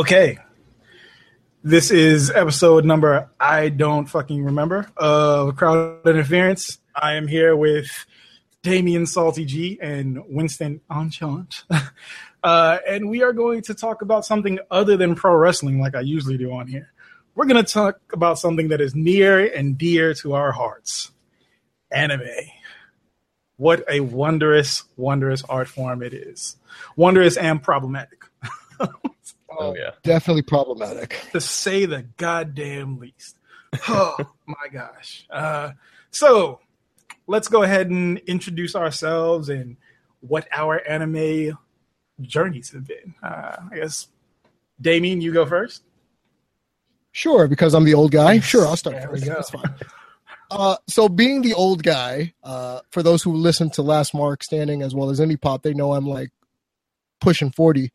Okay. This is episode number I don't fucking remember of Crowd Interference. I am here with Damian Salty G and Winston Enchant. uh, and we are going to talk about something other than pro wrestling like I usually do on here. We're going to talk about something that is near and dear to our hearts anime. What a wondrous, wondrous art form it is. Wondrous and problematic. Oh yeah. Definitely problematic. to say the goddamn least. Oh my gosh. Uh, so let's go ahead and introduce ourselves and what our anime journeys have been. Uh, I guess, Damian, you go first. Sure, because I'm the old guy. Sure, I'll start There first. That's fine. Uh, so being the old guy, uh, for those who listen to Last Mark Standing as well as Indie Pop, they know I'm like pushing 40.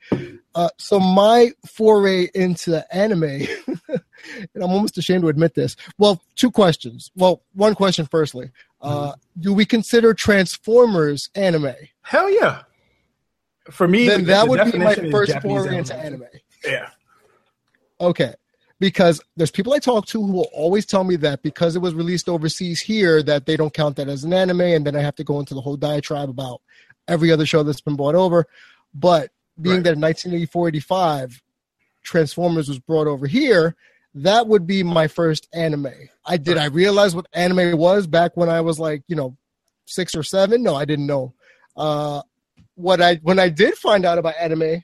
Uh, so my foray into anime, and I'm almost ashamed to admit this. Well, two questions. Well, one question firstly. Uh, do we consider Transformers anime? Hell yeah. For me, Then that the would be my first Japanese foray into anime. Yeah. Okay. Because there's people I talk to who will always tell me that because it was released overseas here, that they don't count that as an anime, and then I have to go into the whole diatribe about every other show that's been brought over. But being Right. that in 1984 85, Transformers was brought over here, that would be my first anime. I did I realize what anime was back when I was like, you know, six or seven? No, I didn't know. Uh, what I when I did find out about anime,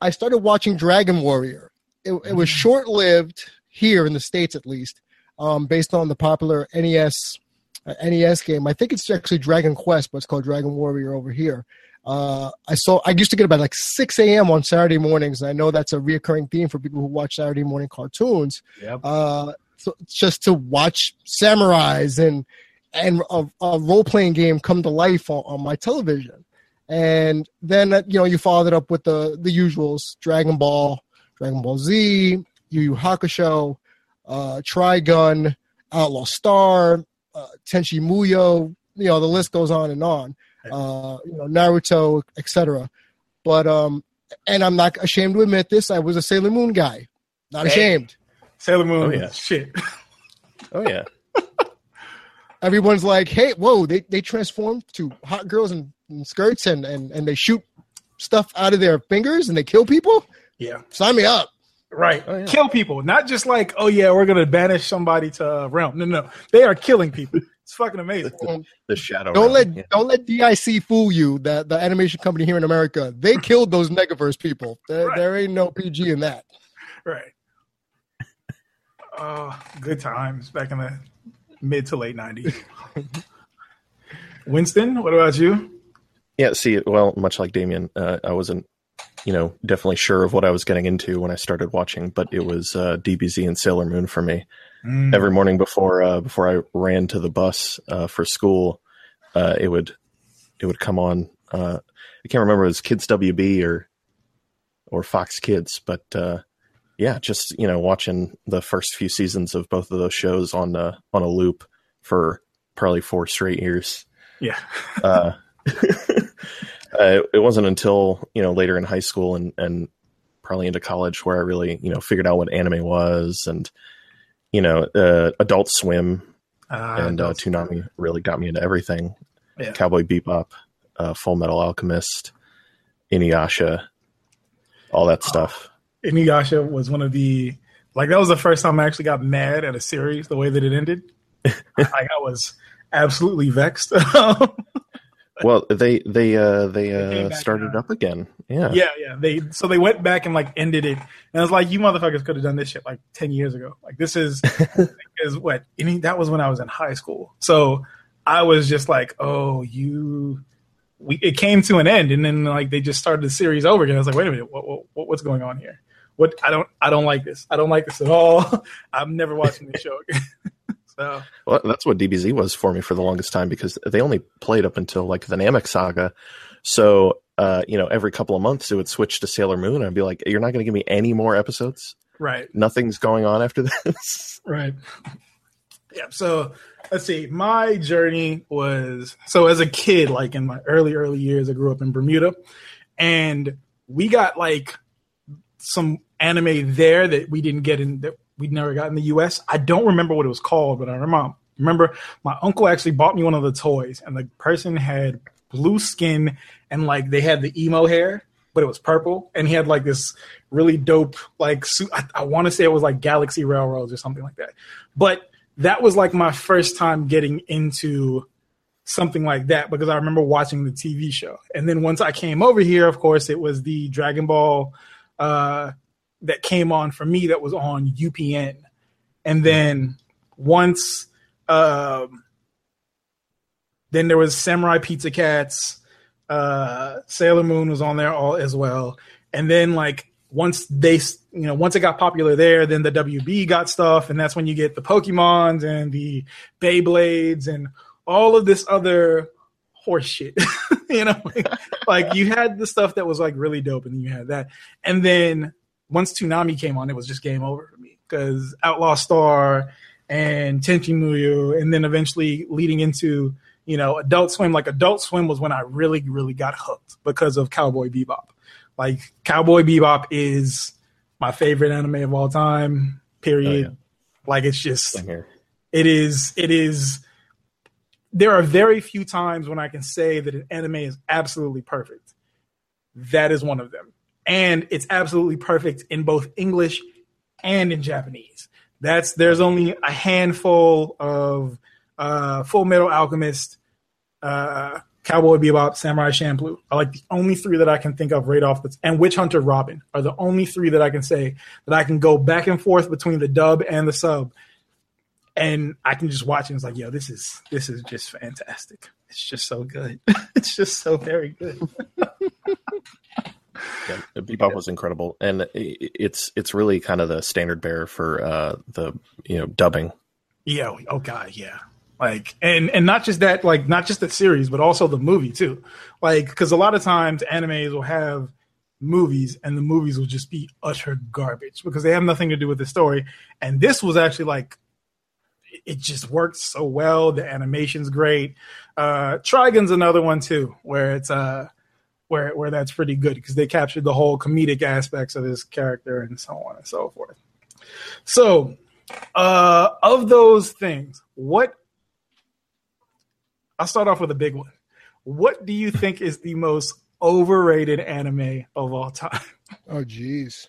I started watching Dragon Warrior. It, it was short lived here in the states, at least, um, based on the popular NES NES game. I think it's actually Dragon Quest, but it's called Dragon Warrior over here. Uh, I saw. I used to get about like 6 a.m. on Saturday mornings. And I know that's a reoccurring theme for people who watch Saturday morning cartoons. Yep. Uh, so just to watch samurais and and a, a role playing game come to life on, on my television. And then uh, you know you followed it up with the the usuals: Dragon Ball, Dragon Ball Z, Yu Yu Hakusho, uh, Trigun, Outlaw Star, uh, Tenchi Muyo. You know the list goes on and on. Uh, you know Naruto, etc. But um, and I'm not ashamed to admit this. I was a Sailor Moon guy. Not Hey. ashamed. Sailor Moon. Oh, yeah. Shit. Oh yeah. everyone's like, "Hey, whoa!" They they transform to hot girls in, in skirts and and and they shoot stuff out of their fingers and they kill people. Yeah. Sign me up. Right. Oh, yeah. Kill people. Not just like, oh yeah, we're gonna banish somebody to a realm. No, no. They are killing people. It's fucking amazing. The shadow. Don't realm, let yeah. don't let DIC fool you. That the animation company here in America, they killed those Negaverse people. There, Right. there ain't no PG in that. Right. Oh, good times back in the mid to late nineties. Winston, what about you? Yeah, see, well, much like Damian, uh, I wasn't, you know, definitely sure of what I was getting into when I started watching, but it was uh, DBZ and Sailor Moon for me. Mm, Every morning before uh, before I ran to the bus uh, for school, uh, it would it would come on. Uh, I can't remember if it was Kids WB or or Fox Kids, but uh, yeah, just you know, watching the first few seasons of both of those shows on uh, on a loop for probably four straight years yeah. uh, it wasn't until you know later in high school and and probably into college where I really you know figured out what anime was and you know uh, Adult Swim Uh, and uh, Toonami really got me into everything. Yeah. Cowboy Bebop, uh, Full Metal Alchemist, Inuyasha, all that stuff. Inuyasha was one of the like that was the first time I actually got mad at a series the way that it ended. like I was absolutely vexed. Well, they they uh, they uh, started up again. Yeah. yeah, yeah. They so they went back and like ended it, and I was like, you motherfuckers could have done this shit like ten years ago. Like this is is what any that was when I was in high school. So I was just like, oh, you. We it came to an end, and then like they just started the series over again. I was like, wait a minute, what, what what's going on here? What I don't I don't like this. I don't like this at all. I'm never watching this show again. so Well, that's what DBZ was for me for the longest time because they only played up until like the Namek saga. So uh, you know, every couple of months it would switch to Sailor Moon. I'd be like, "You're not going to give me any more episodes? Right. Nothing's going on after this." Right. Yeah. So let's see. My journey was so as a kid, like in my early, early years, I grew up in Bermuda and we got like some anime there that we didn't get in that we never got in the US. I don't remember what it was called, but I remember remember my uncle actually bought me one of the toys and the person had blue skin and like they had the emo hair but it was purple and he had like this really dope like suit. I, I want to say it was like galaxy railroads or something like that. But that was like my first time getting into something like that because i remember watching the tv show. And then once i came over here of course it was the dragon ball uh, that came on for me that was on upn and then once um, then there was Samurai Pizza Cats. Uh, Sailor Moon was on there all as well. And then like once they, you know, once it got popular there, then the WB got stuff, and that's when you get the Pokemons and the Beyblades and all of this other horseshit. you know, like, like you had the stuff that was like really dope, and then you had that. And then once Toonami came on, it was just game over for me because Outlaw Star and Tenchi Muyo, and then eventually leading into you know Adult Swim. Like Adult Swim was when I really really got hooked because of Cowboy Bebop. Like Cowboy Bebop is my favorite anime of all time. Period. Oh, yeah. Like it's just it is it is. There are very few times when I can say that an anime is absolutely perfect. That is one of them. And it's absolutely perfect in both English and in Japanese. That's there's only a handful of uh, Full Metal Alchemist, uh, Cowboy Bebop, Samurai Champloo are like the only three that I can think of right off the and Witch Hunter Robin are the only three that I can say that I can go back and forth between the dub and the sub, and I can just watch and it's like, yo, this is this is just fantastic. It's just so good. it's just so very good. yeah, Bebop was incredible, and it's it's really kind of the standard bearer for uh, the you know dubbing. Yeah. Oh God. Yeah. Like and and not just that, like not just the series, but also the movie too. Like because a lot of times animes will have movies and the movies will just be utter garbage because they have nothing to do with the story. And this was actually like it just worked so well. The animation's great. Uh Trigun's another one too, where it's uh where where that's pretty good because they captured the whole comedic aspects of his character and so on and so forth. So, uh, of those things, what I'll start off with a big one. What do you think is the most overrated anime of all time? Oh, jeez.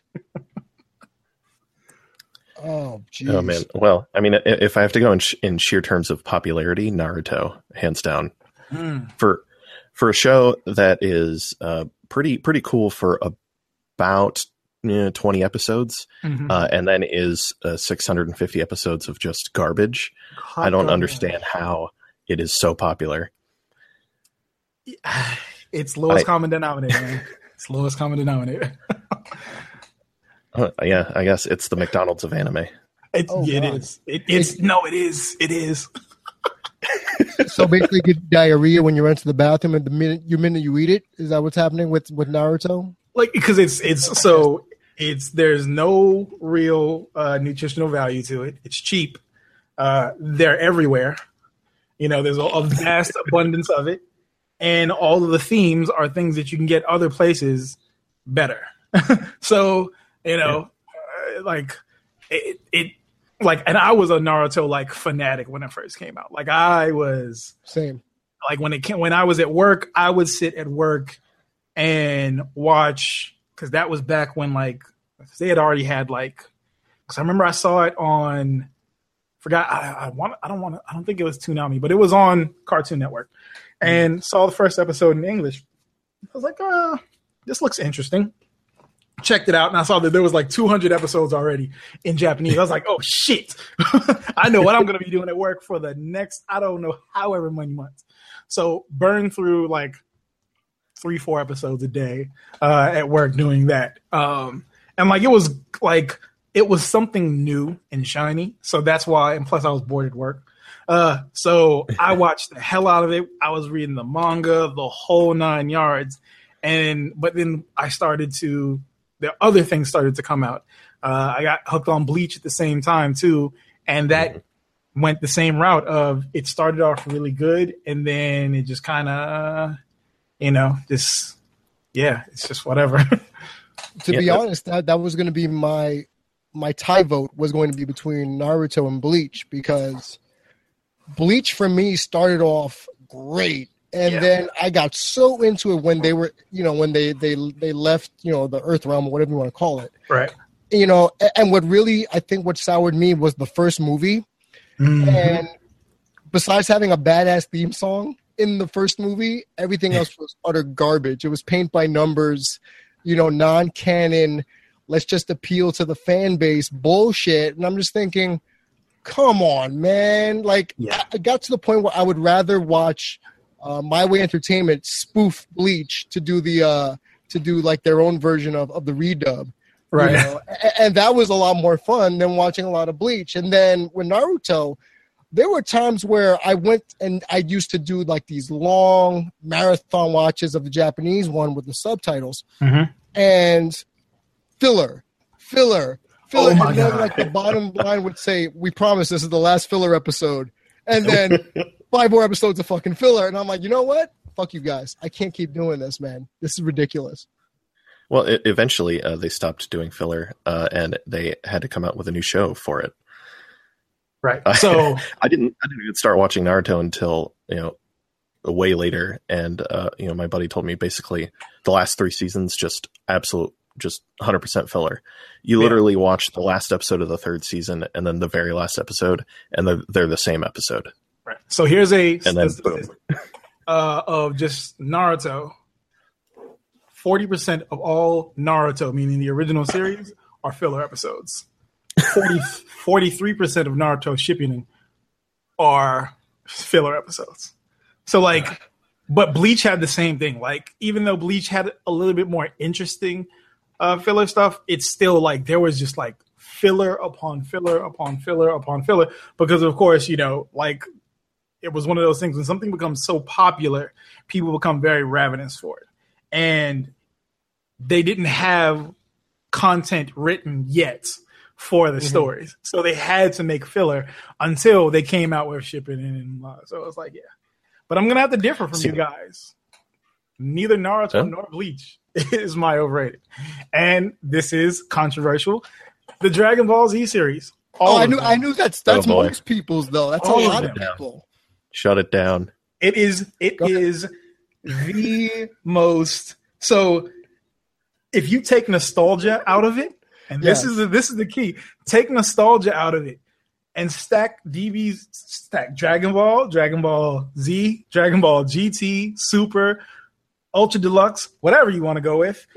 oh, jeez. Oh man. Well, I mean, if I have to go in, sh- in sheer terms of popularity, Naruto, hands down. Mm. For for a show that is uh, pretty pretty cool for about you know, 20 episodes mm-hmm. uh, and then is uh, 650 episodes of just garbage. I don't understand how it is so popular. It's lowest I, common denominator man. it's lowest common denominator. Uh, yeah i guess it's the mcdonald's of anime. It's, oh, it is. It, it's no it is. It is so basically, get diarrhea when you run to the bathroom, and the minute you minute you eat it, is that what's happening with with Naruto? Like because it's it's so it's there's no real uh, nutritional value to it. It's cheap. Uh, they're everywhere. You know, there's a, a vast abundance of it, and all of the themes are things that you can get other places better. so you know, yeah. uh, like it, it like and I was a Naruto like fanatic when it first came out. Like I was same. Like when it came when I was at work, I would sit at work and watch because that was back when like they had already had like because I remember I saw it on forgot I, I want I don't want to I don't think it was Toonami, but it was on Cartoon Network and saw the first episode in English. I was like, uh, this looks interesting checked it out and I saw that there was like 200 episodes already in Japanese. I was like, oh shit, I know what I'm going to be doing at work for the next, I don't know, however many months. So burn through like three, four episodes a day uh, at work doing that. Um, and like, it was like, it was something new and shiny. So that's why, and plus I was bored at work. Uh, so I watched the hell out of it. I was reading the manga, the whole nine yards and but then I started to the other things started to come out. Uh, I got hooked on Bleach at the same time too, and that mm-hmm. went the same route of it started off really good, and then it just kind of, you know, just yeah, it's just whatever. to yeah, be honest, that that was going to be my my tie vote was going to be between Naruto and Bleach because Bleach for me started off great and yeah. then I got so into it when they were, you know, when they they they left, you know, the Earth realm or whatever you want to call it. Right. You know, and what really I think what soured me was the first movie, mm-hmm. and besides having a badass theme song in the first movie, everything else was utter garbage. It was paint by numbers, you know, non-canon. Let's just appeal to the fan base bullshit, and I'm just thinking, come on, man! Like, yeah. I got to the point where I would rather watch uh, My Way Entertainment spoof Bleach to do the uh, to do like their own version of, of the redub. Right. You know? and that was a lot more fun than watching a lot of Bleach. And then with Naruto, there were times where I went and I used to do like these long marathon watches of the Japanese one with the subtitles mm-hmm. and filler, filler, filler. Oh and then like the bottom line would say, "We promise this is the last filler episode," and then five more episodes of fucking filler. And I'm like, you know what? Fuck you guys. I can't keep doing this, man. This is ridiculous. Well, it, eventually uh, they stopped doing filler, uh, and they had to come out with a new show for it. Right. So I didn't. I didn't even start watching Naruto until you know way later, and uh, you know my buddy told me basically the last three seasons just absolute, just hundred percent filler. You literally yeah. watch the last episode of the third season and then the very last episode, and they're, they're the same episode. Right. So here's a and then uh, of just Naruto. Forty percent of all Naruto, meaning the original series, are filler episodes. 43 percent of Naruto Shippuden are filler episodes. So like, but Bleach had the same thing. Like, even though Bleach had a little bit more interesting uh, filler stuff, it's still like there was just like filler upon filler upon filler upon filler because of course you know like it was one of those things when something becomes so popular, people become very ravenous for it. And they didn't have content written yet for the mm-hmm. stories. So they had to make filler until they came out with Shippuden uh, so it was like, yeah. But I'm gonna have to differ from you guys. Neither Naruto huh? nor Bleach is my overrated. And this is controversial. The Dragon Ball Z series. oh, I knew I knew that's that's oh, most people's though. That's all a lot of people. Shut it down. It is it is the most so if you take nostalgia out of it, and this is the, this is the key, take nostalgia out of it and stack DB's stack Dragon Ball, Dragon Ball Z, Dragon Ball GT, Super, Ultra Deluxe, whatever you want to go with.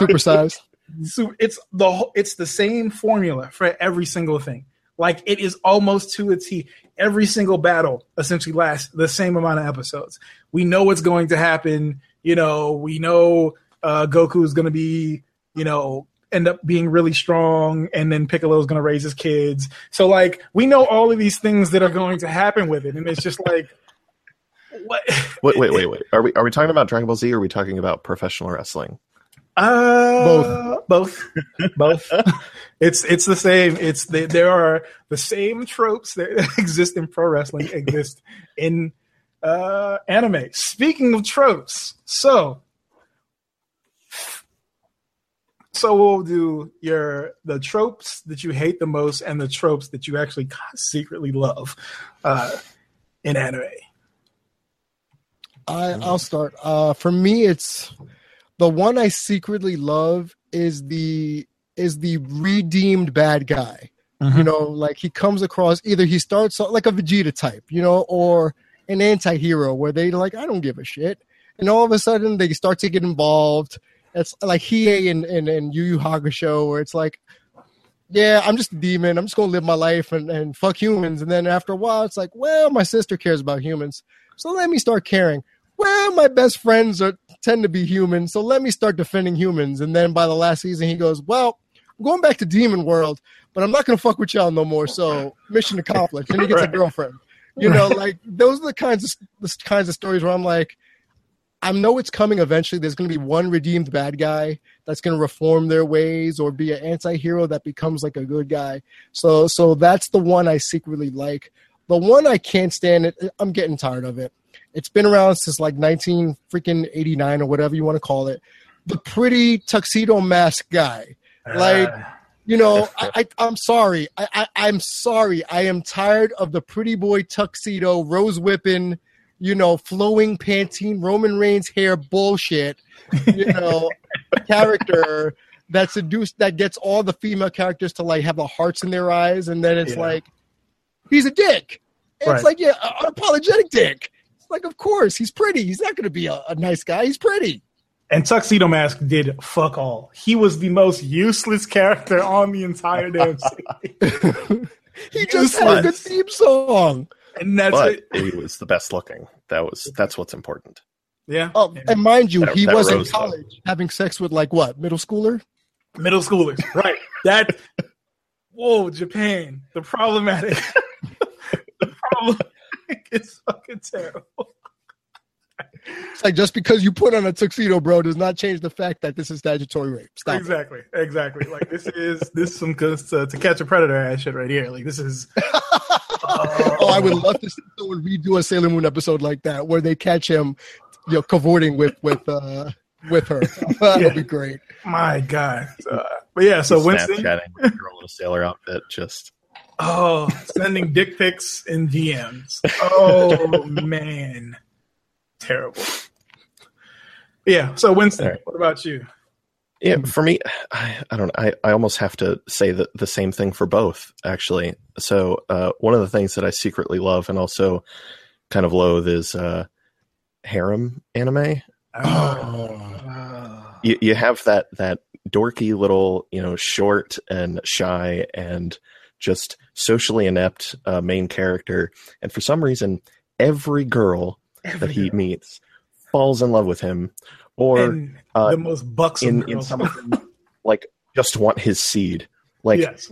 Super size. So it's the it's the same formula for every single thing. Like it is almost to a T every single battle essentially lasts the same amount of episodes. We know what's going to happen. You know, we know uh, Goku is going to be, you know, end up being really strong, and then Piccolo is going to raise his kids. So, like, we know all of these things that are going to happen with it, and it's just like, what? wait, wait, wait, wait. Are we are we talking about Dragon Ball Z? or Are we talking about professional wrestling? Uh, both, both, both. It's it's the same. It's the, there are the same tropes that exist in pro wrestling exist in uh, anime. Speaking of tropes, so so we'll do your the tropes that you hate the most and the tropes that you actually secretly love uh, in anime. I, I'll start. Uh, for me, it's the one I secretly love is the is the redeemed bad guy. Mm-hmm. You know, like he comes across either he starts like a Vegeta type, you know, or an anti-hero where they like I don't give a shit, and all of a sudden they start to get involved. It's like Hiei and and, and Yu Yu Hakusho, where it's like, yeah, I'm just a demon. I'm just gonna live my life and, and fuck humans. And then after a while, it's like, well, my sister cares about humans, so let me start caring well, my best friends are tend to be human, so let me start defending humans. And then by the last season, he goes, well, I'm going back to Demon World, but I'm not gonna fuck with y'all no more. So mission accomplished. And he gets right. a girlfriend. You know, like those are the kinds of the kinds of stories where I'm like, I know it's coming eventually. There's going to be one redeemed bad guy that's going to reform their ways or be an anti-hero that becomes like a good guy. So so that's the one I secretly like. The one I can't stand it. I'm getting tired of it. It's been around since like 19 freaking 89 or whatever you want to call it. The pretty tuxedo mask guy. Like Uh, you know, I, I I'm sorry. I, I I'm sorry. I am tired of the pretty boy tuxedo, rose whipping, you know, flowing Pantene Roman Reigns hair bullshit. You know, character that seduce that gets all the female characters to like have the hearts in their eyes, and then it's Yeah. like he's a dick. And It's like yeah, unapologetic dick. It's like, of course, he's pretty. He's not going to be a, a nice guy. He's pretty. and Tuxedo Mask did fuck all. He was the most useless character on the entire damn series. He just had a good Useless. theme song. and that's but it. he was the best looking. That was that's what's important. Yeah. Oh, Yeah. and mind you, That- he that was in rose, though. college having sex with like what middle schooler. middle schoolers. Right. That. Whoa, Japan. The problematic. the problematic is fucking terrible. It's like just because you put on a tuxedo, bro, does not change the fact that this is statutory rape. Stop. it. Exactly. Exactly. Like this is this is some cause to, to catch a predator ass shit right here. Like this is. Oh, I would love to see someone redo a Sailor Moon episode like that where they catch him, you know, cavorting with with uh with her. That'd Yeah. be great. My God. Uh, but yeah. So Winston. Snapchatting with a girl in a sailor outfit, just Oh, sending dick pics in DMs. Oh man, terrible. Yeah. So Winston, right. what about you? Yeah, for me, I, I don't. I, I almost have to say the the same thing for both. Actually, so uh, one of the things that I secretly love and also kind of loathe is uh, harem anime. Oh. You you have that that dorky little you know short and shy and just socially inept uh, main character, and for some reason, every girl that he meets falls in love with him, or uh, the most buxom in in some of them like just want his seed. Like yes.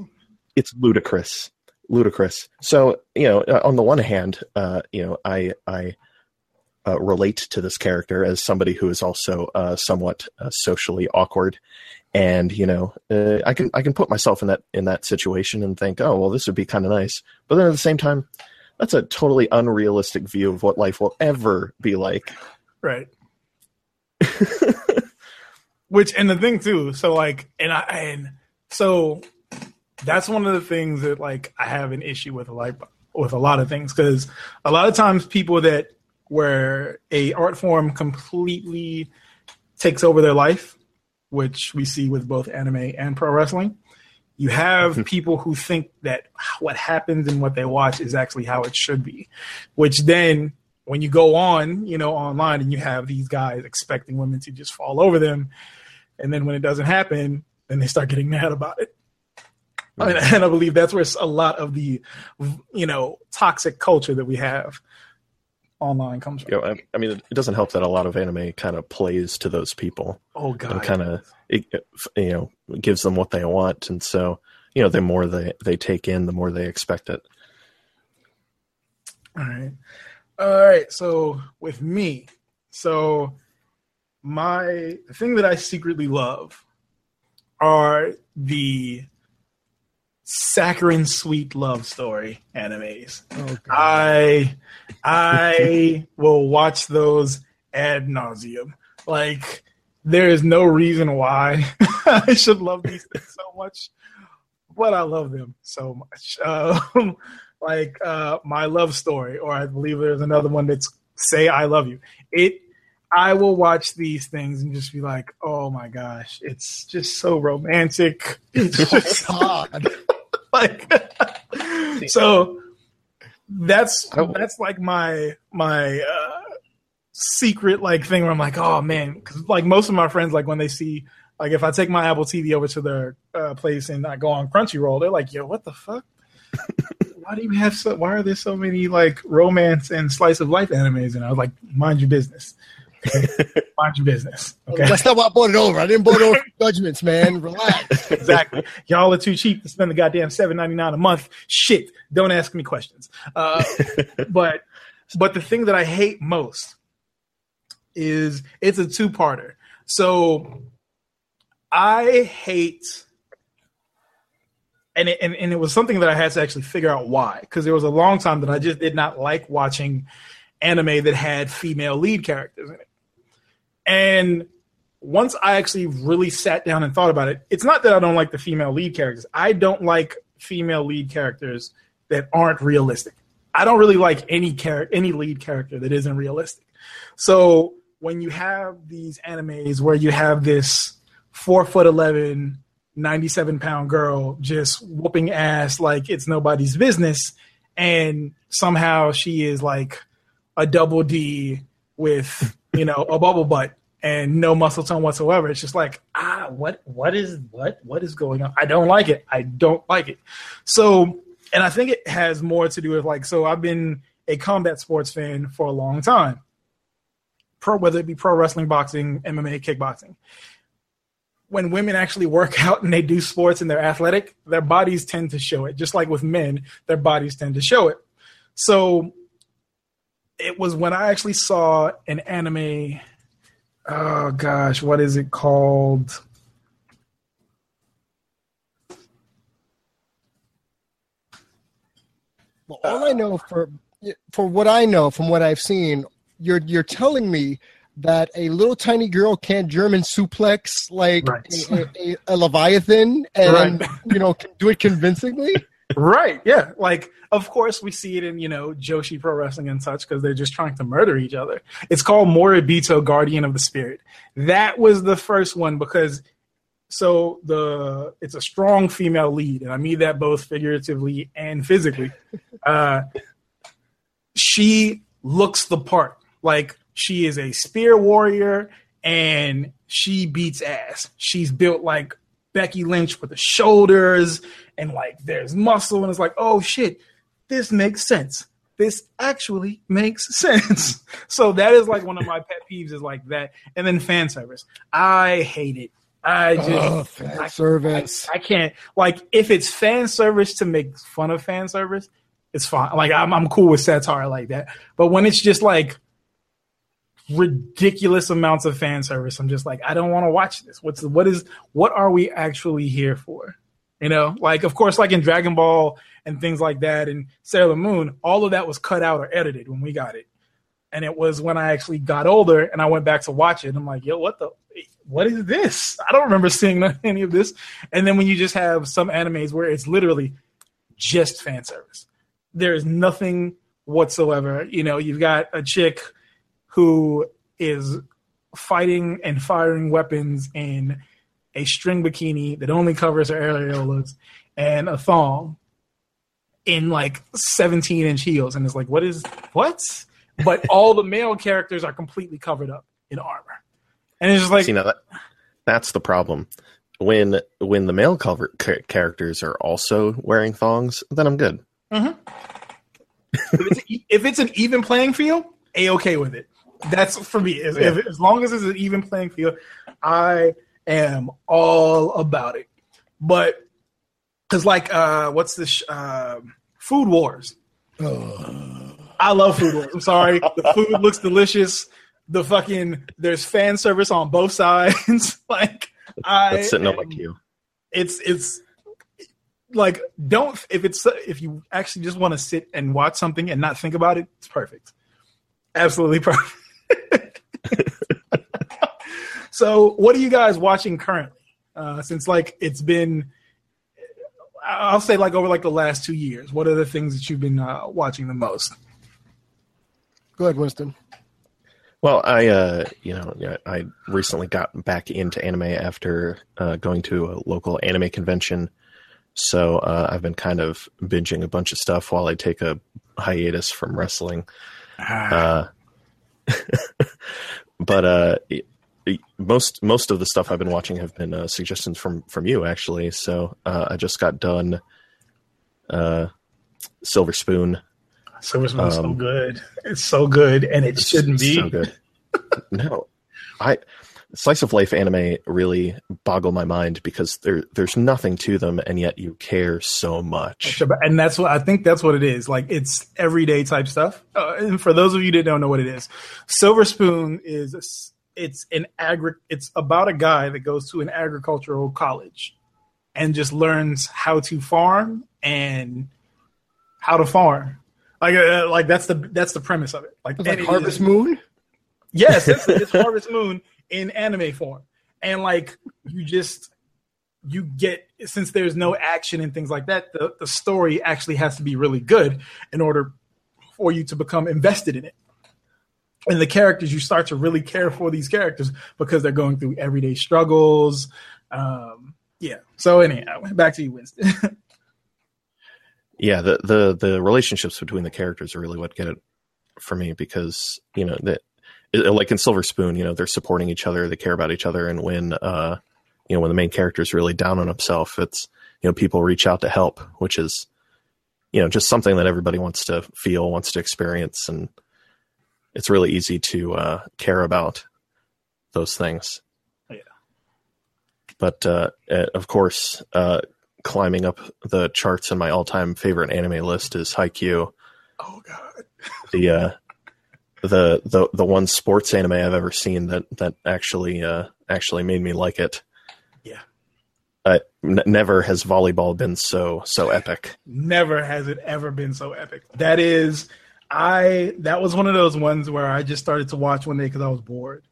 it's ludicrous. Ludicrous. So you know uh, on the one hand uh you know i i uh, relate to this character as somebody who is also uh, somewhat uh, socially awkward. And you know uh, i can i can put myself in that in that situation and think oh well this would be kind of nice. But then at the same time that's a totally unrealistic view of what life will ever be like. Right. Which and the thing too, so like and I and so that's one of the things that like I have an issue with like with a lot of things because a lot of times people that where a art form completely takes over their life, which we see with both anime and pro wrestling, you have people who think that what happens and what they watch is actually how it should be, which then when you go on, you know, online and you have these guys expecting women to just fall over them, and then when it doesn't happen, then they start getting mad about it. And, and I believe that's where a lot of the, you know, toxic culture that we have online comes from. you know, I, I mean it doesn't help that a lot of anime kind of plays to those people Oh God, kind of it, you know gives them what they want and so you know the more they they take in the more they expect it All right. All right. So with me, so my the thing that I secretly love are the saccharine sweet love story animes. Oh, I I will watch those ad nauseum. Like there is no reason why I should love these things so much, but I love them so much. Um, like uh, my love story, or I believe there's another one that's say I love you. It I will watch these things and just be like, oh my gosh, it's just so romantic. It's just God. like so that's that's like my my uh secret like thing where I'm like, oh man, because like most of my friends, like when they see like if I take my Apple TV over to their uh, place and I go on Crunchyroll, they're like, yo, what the fuck? why do you have so? Why are there so many like romance and slice of life animes? And I was like, mind your business. Mind your business. Okay. That's not why I bought it over. I didn't buy it over for judgments, man. Relax. exactly. Y'all are too cheap to spend the goddamn seven ninety nine a month. Shit. Don't ask me questions. Uh, but but the thing that I hate most is it's a two parter. So I hate and it, and, and it was something that I had to actually figure out why because there was a long time that I just did not like watching anime that had female lead characters in it. And once I actually really sat down and thought about it, it's not that I don't like the female lead characters. I don't like female lead characters that aren't realistic. I don't really like any char- any lead character that isn't realistic. So when you have these animes where you have this four foot 11, 97 pound girl just whooping ass like it's nobody's business, and somehow she is like a double D with, you know, a bubble butt and no muscle tone whatsoever. It's just like, ah, what what is what what is going on? I don't like it. I don't like it. So and I think it has more to do with like so I've been a combat sports fan for a long time. Pro whether it be pro wrestling, boxing, MMA, kickboxing. When women actually work out and they do sports and they're athletic, their bodies tend to show it. Just like with men, their bodies tend to show it. So it was when I actually saw an anime oh gosh, what is it called? Well, all I know for for what I know from what I've seen, you're you're telling me that a little tiny girl can't German suplex like Right. a, a, a leviathan and Right. you know can do it convincingly. Right, yeah. Like, of course, we see it in, you know, Joshi Pro Wrestling and such because they're just trying to murder each other. It's called Moribito, Guardian of the Spirit. That was the first one because, so the it's a strong female lead, and I mean that both figuratively and physically. Uh, she looks the part. Like, she is a spear warrior and she beats ass. She's built like Becky Lynch with the shoulders and like there's muscle and it's like, oh shit, this makes sense. This actually makes sense. So that is like one of my pet peeves is like that. And then fan service. I hate it. I just Oh, fan service. I can't like if it's fan service to make fun of fan service, it's fine. Like I'm I'm cool with satire like that. But when it's just like ridiculous amounts of fan service, I'm just like I don't want to watch this. What's what is what are we actually here for? You know, like of course, like in Dragon Ball and things like that, and Sailor Moon, all of that was cut out or edited when we got it. And it was when I actually got older and I went back to watch it. I'm like, yo, what the, what is this? I don't remember seeing any of this. And then when you just have some animes where it's literally just fan service, there is nothing whatsoever. You know, you've got a chick who is fighting and firing weapons in a string bikini that only covers her areolas and a thong in like 17 inch heels. And it's like, what is what? But all the male characters are completely covered up in armor. And it's just like, See now that that's the problem. When when the male cover ca- characters are also wearing thongs, then I'm good. Mm-hmm. if, it's, if it's an even playing field, a okay with it. That's for me. As, if, as long as it's an even playing field, I am all about it. But because, like, uh, what's this? Sh- uh, Food Wars. I love Food Wars. I'm sorry. The food looks delicious. The fucking there's fan service on both sides. like I That's sitting on my am- queue. it's it's like don't if it's if you actually just want to sit and watch something and not think about it it's perfect absolutely perfect so what are you guys watching currently uh since like it's been i'll say like over like the last two years what are the things that you've been uh, watching the most Go ahead, Winston. Well, I uh, you know, I recently got back into anime after uh, going to a local anime convention. So uh, I've been kind of binging a bunch of stuff while I take a hiatus from wrestling. Uh, but uh, most most of the stuff I've been watching have been uh, suggestions from from you actually. So uh, I just got done uh, Silver Spoon. Silver Spoon's so Um, good it's so good and it shouldn't be so good. no, I slice of life anime really boggle my mind because there there's nothing to them and yet you care so much. And that's what I think that's what it is. Like it's everyday type stuff. Uh, and for those of you that don't know what it is, Silver Spoon is it's an agri it's about a guy that goes to an agricultural college and just learns how to farm and how to farm. Like uh, like that's the that's the premise of it. Like, like Harvest Moon. Yes, it's, it's Harvest Moon in anime form, and like you just you get since there's no action and things like that, the the story actually has to be really good in order for you to become invested in it. And the characters, you start to really care for these characters because they're going through everyday struggles. Um, yeah. So anyhow, back to you, Winston. yeah, the the the relationships between the characters are really what get it for me because you know that like in Silver Spoon, you know, they're supporting each other, they care about each other, and when uh, you know, when the main character is really down on himself, it's you know, people reach out to help, which is you know, just something that everybody wants to feel, wants to experience, and it's really easy to uh, care about those things. Yeah. But uh, eh, of course, uh, climbing up the charts in my all-time favorite anime list is Haikyuu. Oh God. the uh, the the the one sports anime I've ever seen that that actually uh, actually made me like it. Yeah. Uh, n- never has volleyball been so so epic. Never has it ever been so epic. That is, I that was one of those ones where I just started to watch one day because I was bored.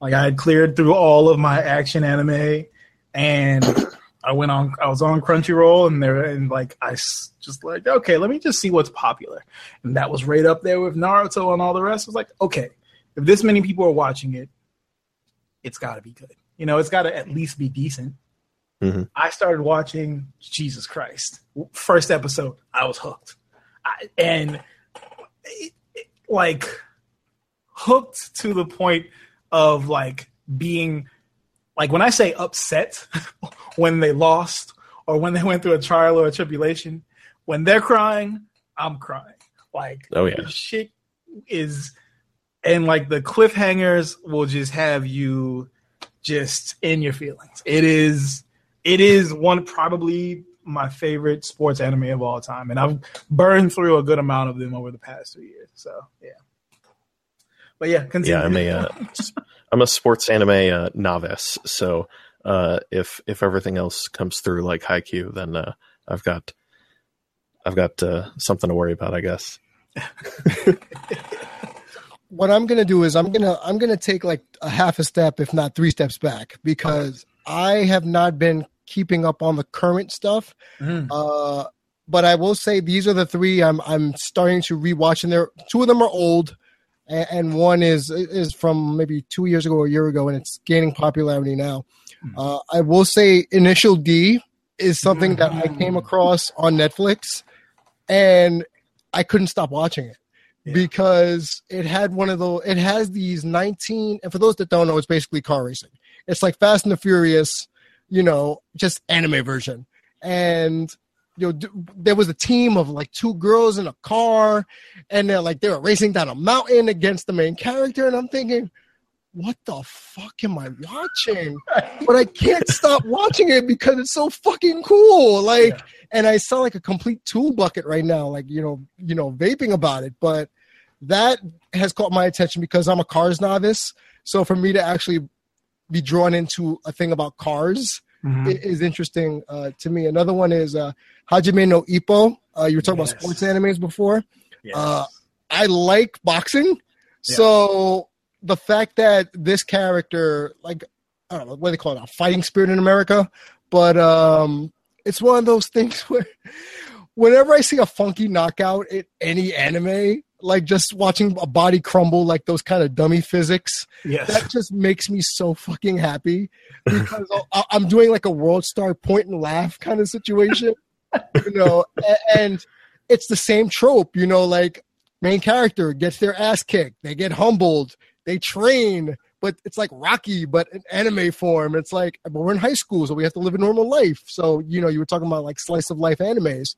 Like I had cleared through all of my action anime, and I went on. I was on Crunchyroll, and there, and like I just like, okay, let me just see what's popular, and that was right up there with Naruto and all the rest. I was like, okay, if this many people are watching it, it's got to be good. You know, it's got to at least be decent. Mm-hmm. I started watching Jesus Christ first episode. I was hooked, I, and it, it, like hooked to the point of like being like when I say upset when they lost or when they went through a trial or a tribulation, when they're crying, I'm crying. Like oh yeah, shit is and like the cliffhangers will just have you just in your feelings. It is it is one probably my favorite sports anime of all time, and I've burned through a good amount of them over the past two years. So yeah, but yeah, continue. yeah, I'm a uh, I'm a sports anime uh, novice, so uh, if if everything else comes through like Haikyuu, then uh, I've got I've got uh, something to worry about, I guess. what I'm gonna do is I'm gonna I'm gonna take like a half a step, if not three steps back, because I have not been keeping up on the current stuff. Mhm. Uh, but I will say these are the three I'm I'm starting to rewatch, and there two of them are old, and, one is is from maybe two years ago or a year ago, and it's gaining popularity now. Uh, I will say Initial D is something that I came across on Netflix, and I couldn't stop watching it Yeah. because it had one of the It has these 19, and for those that don't know, it's basically car racing. It's like Fast and the Furious, you know, just anime version. And you know, d- there was a team of like two girls in a car, and they're like they were racing down a mountain against the main character, and I'm thinking, what the fuck am I watching? But I can't stop watching it because it's so fucking cool. Like, Yeah. and I sound like a complete tool bucket right now, like you know, you know, vaping about it. But that has caught my attention because I'm a cars novice. So for me to actually be drawn into a thing about cars Mhm. is interesting uh, to me. Another one is uh, Hajime no Ippo. Uh, you were talking Yes. about sports animes before. Yes. uh, I like boxing, Yeah. so the fact that this character, like, I don't know what do they call it, a fighting spirit in America, but um, it's one of those things where whenever I see a funky knockout in any anime, like just watching a body crumble, like those kind of dummy physics, yes. that just makes me so fucking happy because I'm doing like a world star point and laugh kind of situation, you know, and it's the same trope, you know, like main character gets their ass kicked, they get humbled, they train, but it's like Rocky, but in anime form. It's like, but we're in high school, so we have to live a normal life. So, you know, you were talking about like slice of life animes.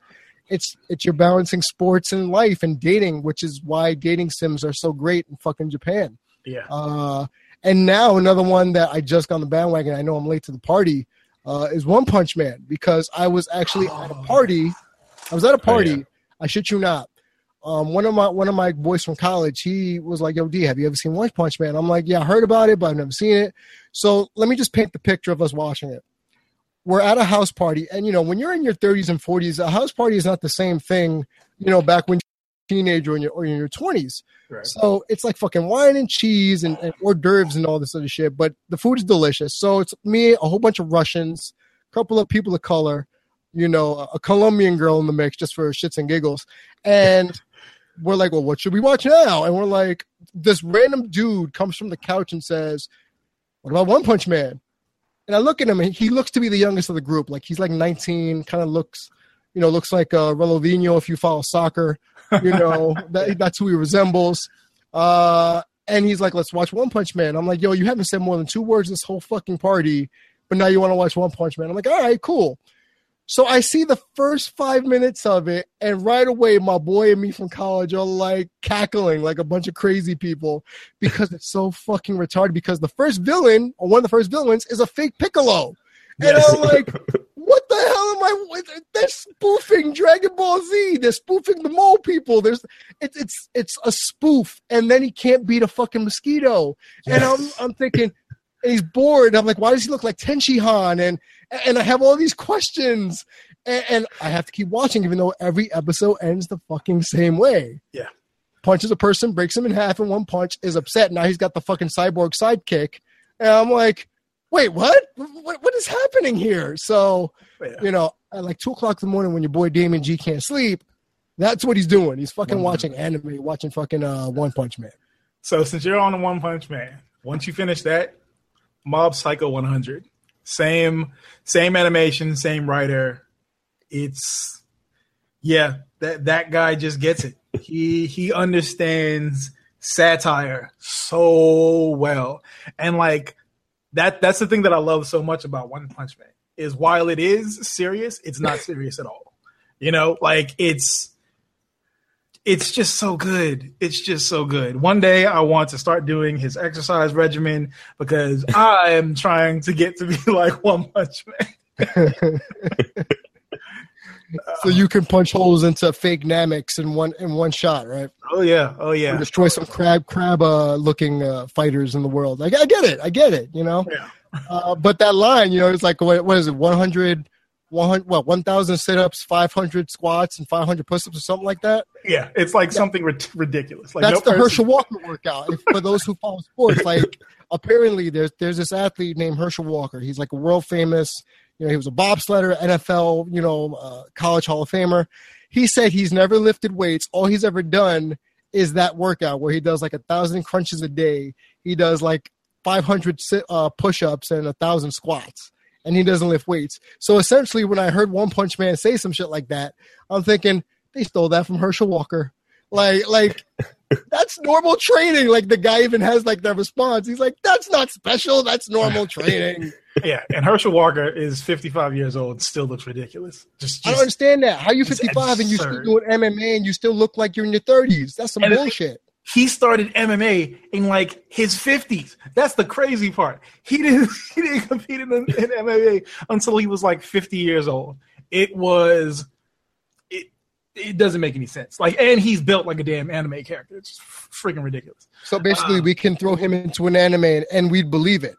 It's it's you're balancing sports and life and dating, which is why dating sims are so great in fucking Japan. yeah. Uh, And now another one that I just got on the bandwagon. I know I'm late to the party. Uh, is One Punch Man because I was actually at a party. I was at a party. Oh, yeah. I shit you not. Um, one of my one of my boys from college, he was like, "Yo, D, have you ever seen One Punch Man?" I'm like, "Yeah, I heard about it, but I've never seen it." So let me just paint the picture of us watching it. We're at a house party, and you know, when you're in your 30s and 40s, a house party is not the same thing. You know, back when teenager or in your, or in your 20s. Right. So it's like fucking wine and cheese and, and hors d'oeuvres and all this other shit. But the food is delicious. So it's me, a whole bunch of Russians, a couple of people of color, you know, a Colombian girl in the mix just for shits and giggles. And we're like, well, what should we watch now? And we're like, this random dude comes from the couch and says, what about One Punch Man? And I look at him and he looks to be the youngest of the group. Like he's like 19, kind of looks, you know, looks like uh, Ronaldinho if you follow soccer. You know, that, that's who he resembles. Uh, and he's like, let's watch One Punch Man. I'm like, yo, you haven't said more than two words this whole fucking party, but now you want to watch One Punch Man. I'm like, all right, cool. So I see the first five minutes of it, and right away, my boy and me from college are like cackling like a bunch of crazy people because it's so fucking retarded. Because the first villain, or one of the first villains, is a fake Piccolo. And Yes. I'm like, what the hell am I? with- They're spoofing Dragon Ball Z. They're spoofing the mole people. There's, it's it's it's a spoof, and then he can't beat a fucking mosquito. And I'm I'm thinking, and he's bored. I'm like, why does he look like Tenshinhan? And and I have all these questions, and, and I have to keep watching, even though every episode ends the fucking same way. Yeah. punches a person, breaks him in half in one punch, is upset. Now he's got the fucking cyborg sidekick, and I'm like, wait, what? What, what is happening here? So Yeah. you know, at like two o'clock in the morning when your boy Damian G can't sleep, that's what he's doing. He's fucking Mhm. watching anime, watching fucking uh, One Punch Man. So since you're on the One Punch Man, once you finish that, Mob Psycho 100, same same animation, same writer. It's yeah, that that guy just gets it. He he understands satire so well, and like that that's the thing that I love so much about One Punch Man is while it is serious, it's not serious at all. You know, like it's it's just so good. It's just so good. One day I want to start doing his exercise regimen because I am trying to get to be like One Punch Man. so you can punch holes into fake Nameks in one in one shot, right? Oh yeah, oh Or yeah, destroy some crab crab uh, looking uh, fighters in the world. Like I get it, I get it. You know, yeah. uh, but that line, you know, it's like what, what is it? 100, 100 what? One thousand sit ups, five hundred squats, and five hundred push ups, or something like that. Yeah, it's like something rid- ridiculous. Like That's no the person- Herschel Walker workout. If, for those who follow sports, like apparently there's there's this athlete named Herschel Walker. He's like a world famous. You know, he was a bobsledder, NFL, you know, uh, college Hall of Famer. He said he's never lifted weights. All he's ever done is that workout where he does like a thousand crunches a day. He does like 500 uh, push-ups and a thousand squats, and he doesn't lift weights. So essentially, when I heard One Punch Man say some shit like that, I'm thinking they stole that from Herschel Walker. Like, like that's normal training. Like the guy even has like that response. He's like, that's not special. That's normal training. Yeah, and Herschel Walker is 55 years old, still looks ridiculous. Just, I don't understand that. How you 55 and you still doing MMA and you still look like you're in your 30s? That's some And bullshit. he started MMA in like his 50s. That's the crazy part. He didn't he didn't compete in, in MMA until he was like 50 years old. It was it it doesn't make any sense. Like and he's built like a damn anime character. It's freaking ridiculous. So basically, uh, we can throw him into an anime and, and we'd believe it.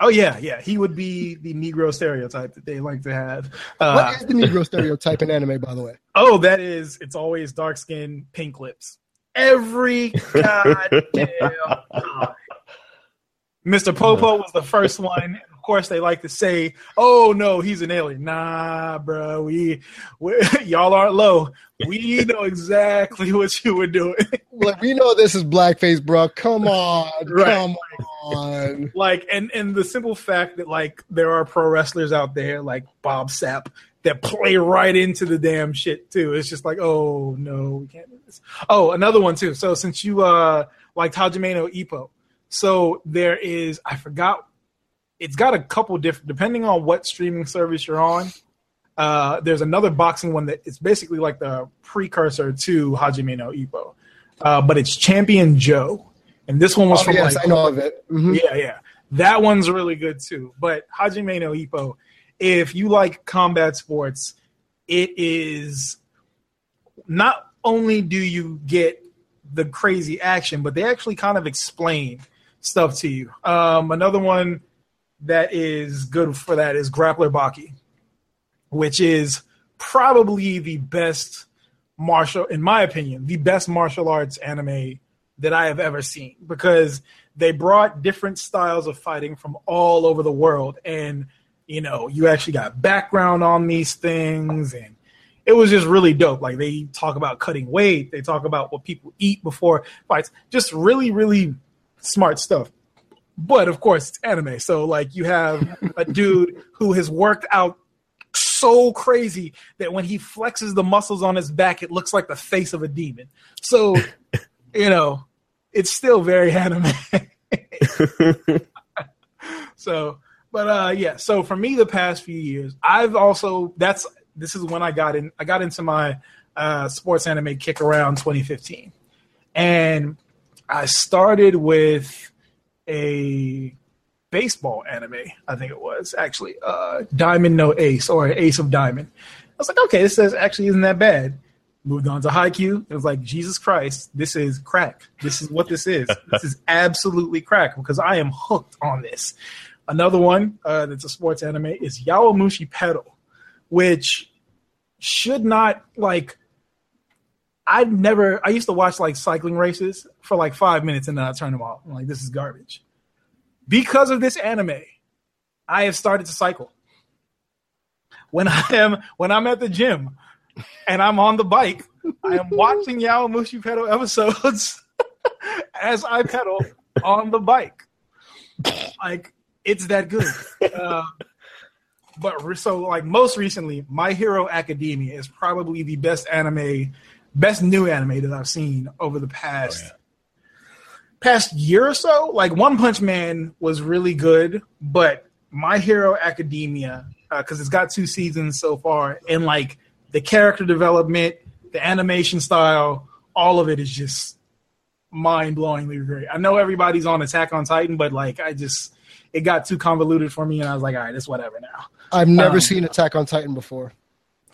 Oh yeah, yeah. He would be the Negro stereotype that they like to have. Uh, what is the Negro stereotype in anime, by the way? oh, that is it's always dark skin, pink lips. Every goddamn time. Mr. Popo was the first one. Of course, they like to say, "Oh no, he's an alien." Nah, bro, we, we y'all aren't low. We know exactly what you were doing. Like, we know this is blackface, bro. Come on. Right. Come on. like, and and the simple fact that like there are pro wrestlers out there like Bob Sapp that play right into the damn shit too. It's just like, oh no, we can't do this. Oh, another one too. So since you uh liked Hajime no Ippo, so there is I forgot. It's got a couple different depending on what streaming service you're on. Uh, there's another boxing one that it's basically like the precursor to Hajime no Ippo, uh, but it's Champion Joe, and this one was Oh, from yes, like I know of it. Mhm. yeah, yeah. That one's really good too. But Hajime no Ippo, if you like combat sports, it is not only do you get the crazy action, but they actually kind of explain stuff to you. Um, another one that is good for that is Grappler Baki, which is probably the best martial, in my opinion, the best martial arts anime that I have ever seen because they brought different styles of fighting from all over the world. And, you know, you actually got background on these things and it was just really dope. Like they talk about cutting weight, they talk about what people eat before fights. Just really, really smart stuff. But of course, it's anime. So like you have a dude who has worked out so crazy that when he flexes the muscles on his back, it looks like the face of a demon. So, you know, it's still very anime. so, but uh yeah, so for me the past few years, I've also that's this is when I got in I got into my uh sports anime kick around 2015. And I started with a baseball anime, I think it was actually uh, Diamond No Ace or Ace of Diamond. I was like, okay, this is, actually isn't that bad. Moved on to Haikyuu. It was like, Jesus Christ, this is crack. This is what this is. this is absolutely crack because I am hooked on this. Another one uh, that's a sports anime is Yowamushi Pedal, which should not like. I never. I used to watch like cycling races for like five minutes and then I turn them off. I'm like, this is garbage because of this anime, I have started to cycle. When I am when I'm at the gym and I'm on the bike, I am watching Yowamushi pedal episodes as I pedal on the bike. Like it's that good. Uh, but so like most recently, My Hero Academia is probably the best anime, best new anime that I've seen over the past Oh, yeah. past year or so, like One Punch Man was really good, but My Hero Academia, because it's got two seasons so far, and like the character development, the animation style, all of it is just mind blowingly great. I know everybody's on Attack on Titan, but like I just it got too convoluted for me, and I was like, all right, it's whatever now I've never Um, seen Attack on Titan before.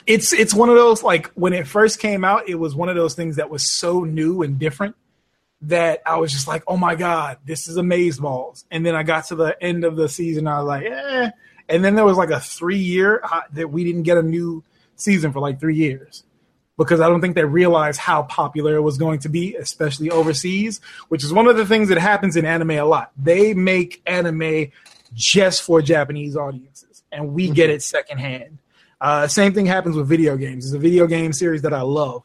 It's it's one of those like when it first came out, it was one of those things that was so new and different that I was just like, oh my god, this is amazeballs. And then I got to the end of the season, I was like, eh. And then there was like a three year uh, that we didn't get a new season for like three years because I don't think they realized how popular it was going to be, especially overseas, which is one of the things that happens in anime a lot. They make anime just for Japanese audiences, and we get it secondhand. Uh, same thing happens with video games. It's a video game series that I love,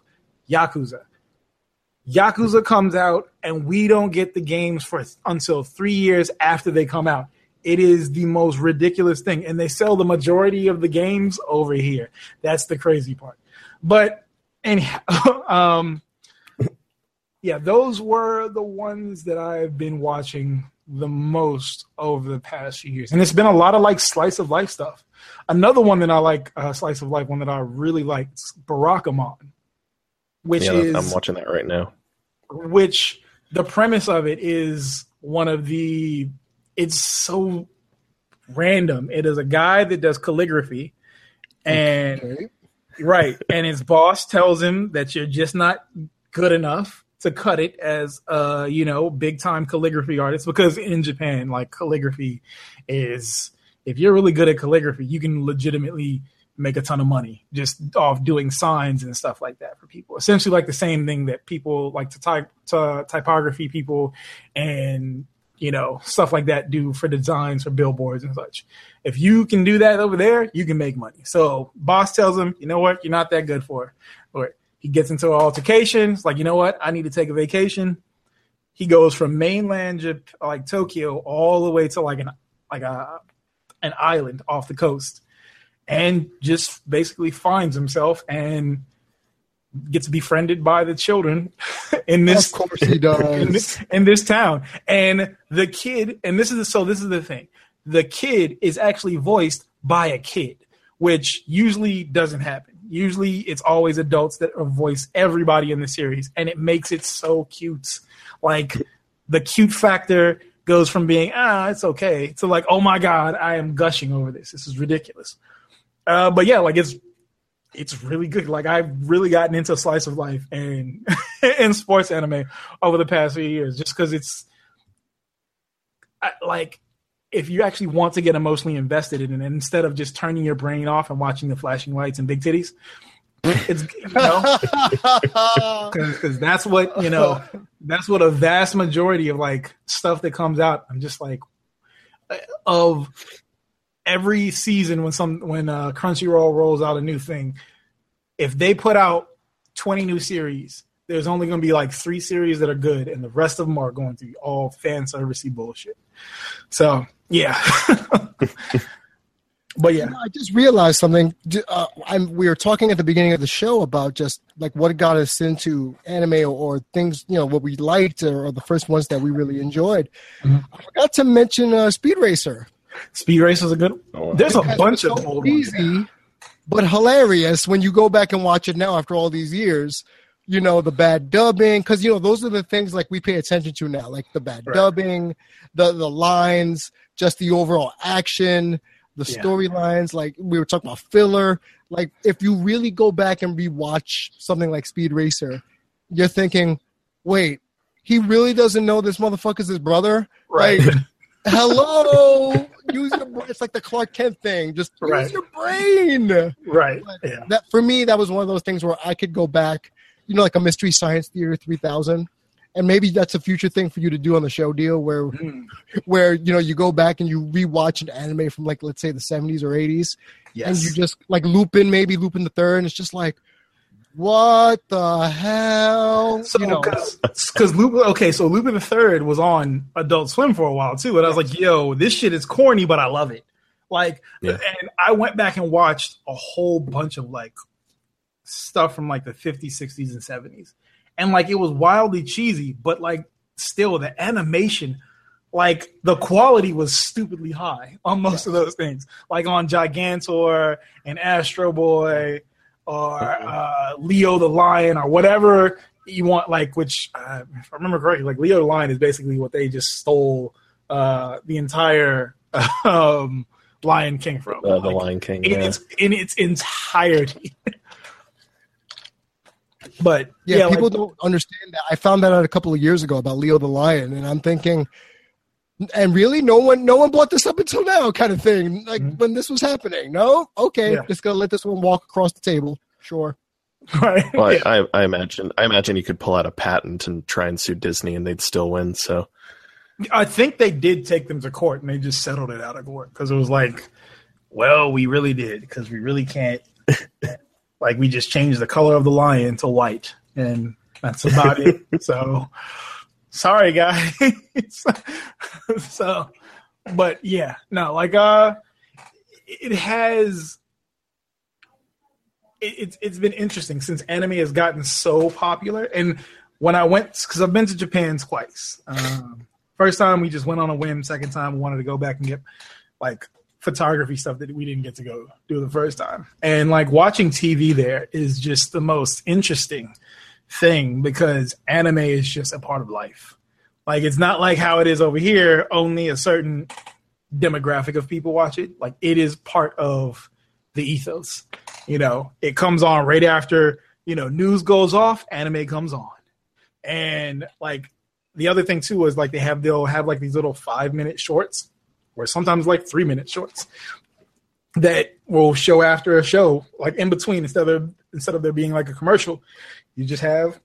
Yakuza. Yakuza comes out, and we don't get the games for until three years after they come out. It is the most ridiculous thing, and they sell the majority of the games over here. That's the crazy part. But anyhow, um, yeah, those were the ones that I've been watching the most over the past few years, and it's been a lot of like slice of life stuff. Another one that I like, uh, slice of life, one that I really like, is Barakamon, which yeah, is I'm watching that right now. which the premise of it is one of the it's so random it is a guy that does calligraphy and Okay. right and his boss tells him that you're just not good enough to cut it as a you know big time calligraphy artist because in japan like calligraphy is if you're really good at calligraphy you can legitimately make a ton of money just off doing signs and stuff like that for people. Essentially like the same thing that people like to type to typography people and you know stuff like that do for designs for billboards and such. If you can do that over there you can make money. So boss tells him you know what? You're not that good for it he gets into an altercation it's like you know what i need to take a vacation he goes from mainland Jap- like tokyo all the way to like an like a an island off the coast and just basically finds himself and gets befriended by the children in this Of course he in does. this, in this town. And the kid, and this is the, so this is the thing. The kid is actually voiced by a kid, which usually doesn't happen. Usually it's always adults that voice everybody in the series, and it makes it so cute. Like the cute factor goes from being ah it's okay to like oh my god I am gushing over this. This is ridiculous. Uh, but yeah, like it's it's really good. Like I've really gotten into slice of life and and sports anime over the past few years, just because it's I, like if you actually want to get emotionally invested in it, instead of just turning your brain off and watching the flashing lights and big titties, it's you know because that's what you know that's what a vast majority of like stuff that comes out. I'm just like of every season when some when uh, Crunchyroll rolls out a new thing, if they put out 20 new series, there's only going to be like three series that are good, and the rest of them are going to be all fan servicey bullshit. So yeah. but yeah, I just realized something. Uh, I'm, we were talking at the beginning of the show about just like what got us into anime or, or things, you know, what we liked or, or, the first ones that we really enjoyed. Mm-hmm. I forgot to mention uh, Speed Racer. Speed Racer is a good. Oh, There's a bunch of old easy, ones. but hilarious when you go back and watch it now after all these years. You know the bad dubbing because you know those are the things like we pay attention to now, like the bad right. dubbing, the the lines, just the overall action, the yeah. storylines. Like we were talking about filler. Like if you really go back and rewatch something like Speed Racer, you're thinking, wait, he really doesn't know this motherfucker's his brother, right? Like, hello use your brain. It's like the Clark Kent thing. Just right. use your brain. Right. Yeah. That for me, that was one of those things where I could go back, you know, like a Mystery Science Theater 3000. And maybe that's a future thing for you to do on the show deal where mm. where you know you go back and you rewatch an anime from like let's say the 70s or 80s yes. and you just like Lupin maybe Lupin the third and it's just like what the hell? So, because Lupin, okay, so Lupin the Third was on Adult Swim for a while too, and I was like, "Yo, this shit is corny, but I love it." Like, yeah. and I went back and watched a whole bunch of like stuff from like the 50s, 60s, and 70s, and like it was wildly cheesy, but like still the animation, like the quality was stupidly high on most of those things, like on Gigantor and Astro Boy or uh, Leo the Lion or whatever you want. Like, which uh, if I remember correctly, like Leo the Lion is basically what they just stole uh, the entire um, Lion King from. Uh, like, the Lion King, in yeah. its in its entirety. but yeah, yeah people like, don't understand that. I found that out a couple of years ago about Leo the Lion, and I'm thinking and really no one no one brought this up until now kind of thing like mm-hmm. when this was happening no okay yeah. just gonna let this one walk across the table sure right well yeah. I, I imagine i imagine you could pull out a patent and try and sue disney and they'd still win so i think they did take them to court and they just settled it out of court because it was like well we really did because we really can't like we just changed the color of the lion to white and that's about it. So sorry guys. So but yeah no like uh it has it, it's it's been interesting since anime has gotten so popular. And when i went because i've been to japan twice. Um, first time we just went on a whim. Second time we wanted to go back and get like photography stuff that we didn't get to go do the first time and like watching tv there is just the most interesting thing because anime is just a part of life. Like it's not like how it is over here, only a certain demographic of people watch it. Like it is part of the ethos. You know, it comes on right after, you know, news goes off, anime comes on. And like the other thing too is like they have they'll have like these little five minute shorts or sometimes like three minute shorts that will show after a show, like in between instead of instead of there being like a commercial, you just have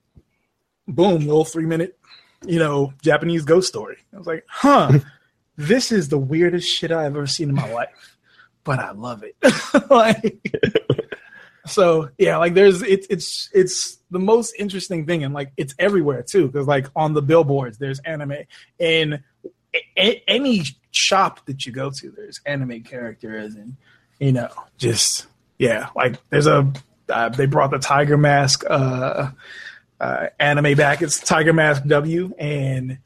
boom, little three minute, you know, Japanese ghost story. I was like, huh, this is the weirdest shit I've ever seen in my life, but I love it. like, so yeah, like there's it's it's it's the most interesting thing, and like it's everywhere too, because like on the billboards, there's anime in a- any shop that you go to, there's anime characters, and you know, just yeah, like there's a uh, they brought the Tiger Mask uh, uh, anime back. It's Tiger Mask W, and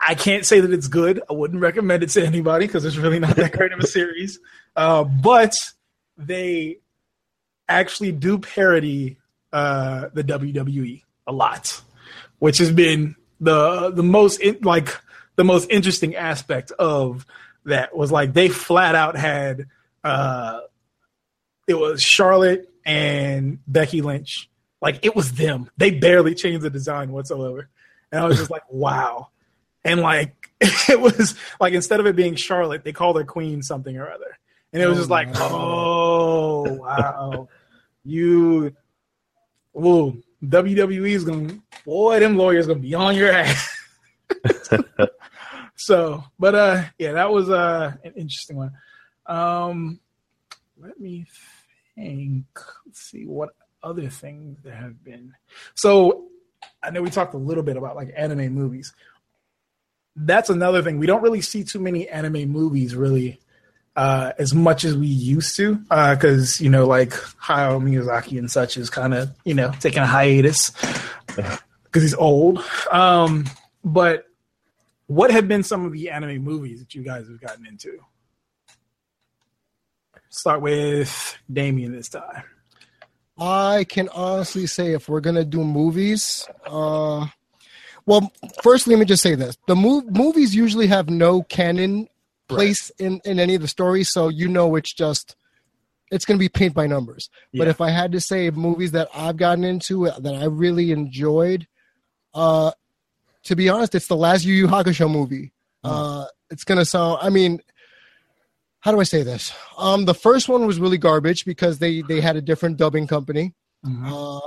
I can't say that it's good. I wouldn't recommend it to anybody because it's really not that great of a series. Uh, but they actually do parody uh, the WWE a lot, which has been the the most in, like the most interesting aspect of that was like they flat out had uh it was Charlotte and Becky Lynch. Like it was them. They barely changed the design whatsoever. And I was just like, wow. And like it was like instead of it being Charlotte, they called her Queen something or other. And it was Oh, just like, oh wow. you whoa, WWE is gonna boy, them lawyers gonna be on your ass. so but uh yeah, that was uh an interesting one. Um let me think. Let's see what other things there have been. So I know we talked a little bit about like anime movies. That's another thing. We don't really see too many anime movies really uh, as much as we used to because you know like Hayao Miyazaki and such is kind of you know taking a hiatus because he's old. Um, but what have been some of the anime movies that you guys have gotten into? Start with Damian this time. I can honestly say if we're gonna do movies, uh, well, first let me just say this: the mov- movies usually have no canon place in in any of the stories, so you know it's just it's gonna be paint by numbers. But if I had to say movies that I've gotten into uh, that I really enjoyed, uh, to be honest, it's the last Yu Yu Hakusho movie. Uh, it's gonna sound. I mean, how do I say this? Um, the first one was really garbage because they they had a different dubbing company. Uh,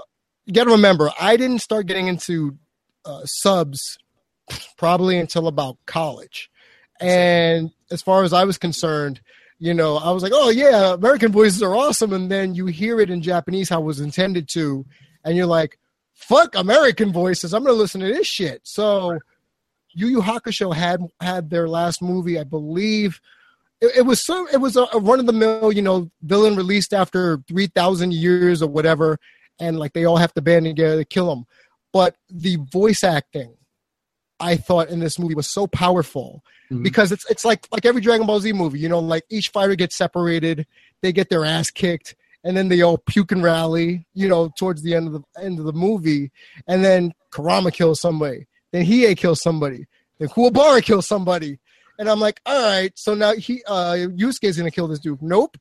you got to remember, I didn't start getting into uh, subs probably until about college, and as far as I was concerned, you know, I was like, oh yeah, American voices are awesome, and then you hear it in Japanese how it was intended to, and you're like, fuck American voices, I'm gonna listen to this shit. So, Yu Yu Hakusho had had their last movie, I believe. It, it was so it was a, a run of the mill, you know, villain released after three thousand years or whatever, and like they all have to band together to kill him. But the voice acting, I thought in this movie was so powerful Mhm. because it's it's like like every Dragon Ball Z movie, you know, like each fighter gets separated, they get their ass kicked, and then they all puke and rally, you know, towards the end of the end of the movie, and then Kurama kills somebody, then Hiei kills somebody, then Kuwabara kills somebody, and I'm like, all right, so now he uh Yusuke's gonna kill this dude. Nope.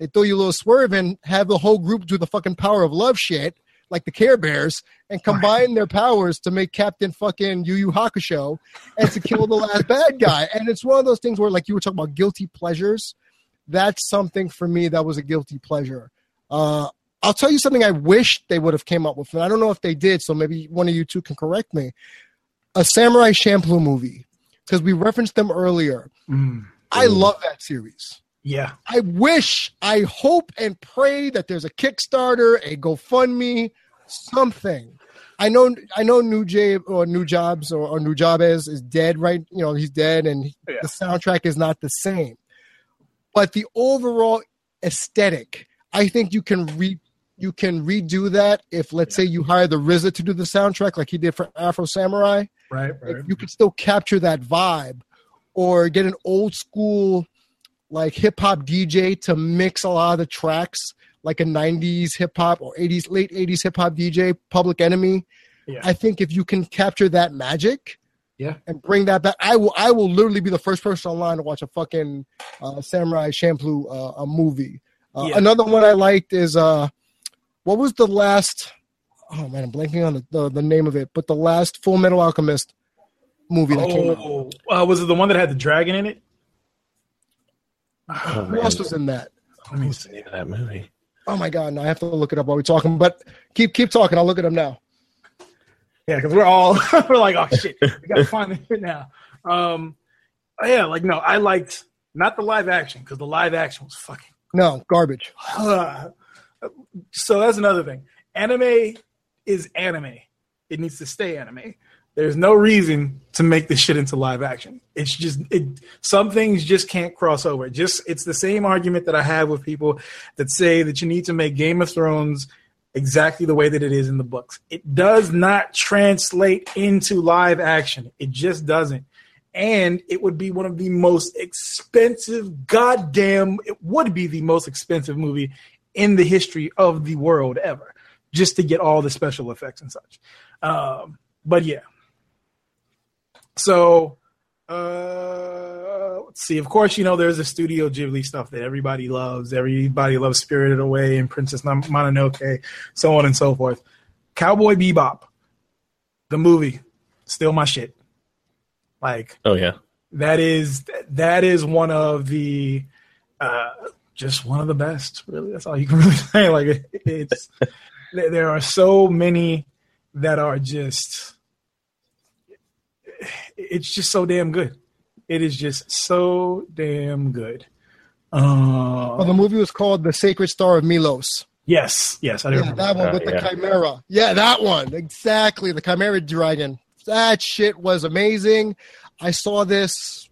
They throw you a little swerve and have the whole group do the fucking power of love shit, like the Care Bears, and combine their powers to make Captain fucking Yu Yu Hakusho and to kill the last bad guy. And it's one of those things where, like you were talking about guilty pleasures, that's something for me that was a guilty pleasure. Uh, I'll tell you something I wish they would have came up with, and I don't know if they did, so maybe one of you two can correct me. A Samurai Champloo movie, because we referenced them earlier. Mm. I love that series. Yeah. I wish, I hope and pray that there's a Kickstarter, a GoFundMe, something. I know, I know, New J or Nujabes or, or Nujabes is dead, right? You know, he's dead, and Yeah. the soundtrack is not the same. But the overall aesthetic, I think you can re you can redo that if, let's say, you hire the RZA to do the soundtrack like he did for Afro Samurai Right. Right. if you could still capture that vibe or get an old school like hip hop DJ to mix a lot of the tracks like a 90s hip hop or 80s late 80s hip hop DJ Public Enemy Yeah. I think if you can capture that magic Yeah. and bring that back I will I will literally be the first person online to watch a fucking uh, Samurai Champloo uh, a movie uh, Yeah. another one I liked is uh what was the last oh man I'm blanking on the, the, the name of it but the last Full Metal Alchemist movie that came out Oh, uh, was it the one that had the dragon in it? Oh, Who else was in that? Let me see. the name of that movie? Oh my god! Now I have to look it up while we're talking. But keep keep talking. I'll look it up now. Yeah, because we're all we're like, oh shit, we gotta find it now. Um, oh, yeah, like no, I liked not the live action because the live action was fucking. No garbage. so that's another thing. Anime is anime. It needs to stay anime. There's no reason to make this shit into live action. It's just it. Some things just can't cross over. Just it's the same argument that I have with people that say that you need to make Game of Thrones exactly the way that it is in the books. It does not translate into live action. It just doesn't. And it would be one of the most expensive, goddamn, it would be the most expensive movie in the history of the world ever, just to get all the special effects and such. Um, but yeah, So, uh, let's see. Of course, you know there's the Studio Ghibli stuff that everybody loves. Everybody loves Spirited Away and Princess Mononoke, so on and so forth. Cowboy Bebop, the movie, still my shit. Like, oh yeah, that is that is one of the uh, just one of the best. Really, that's all you can really say. Like, it's there are so many that are just it's just so damn good. It is just so damn good. Uh, well, the movie was called The Sacred Star of Milos. Yes, yes, I yeah, remember that one with uh, the yeah. Chimera. Yeah, that one exactly. The Chimera Dragon. That shit was amazing. I saw this.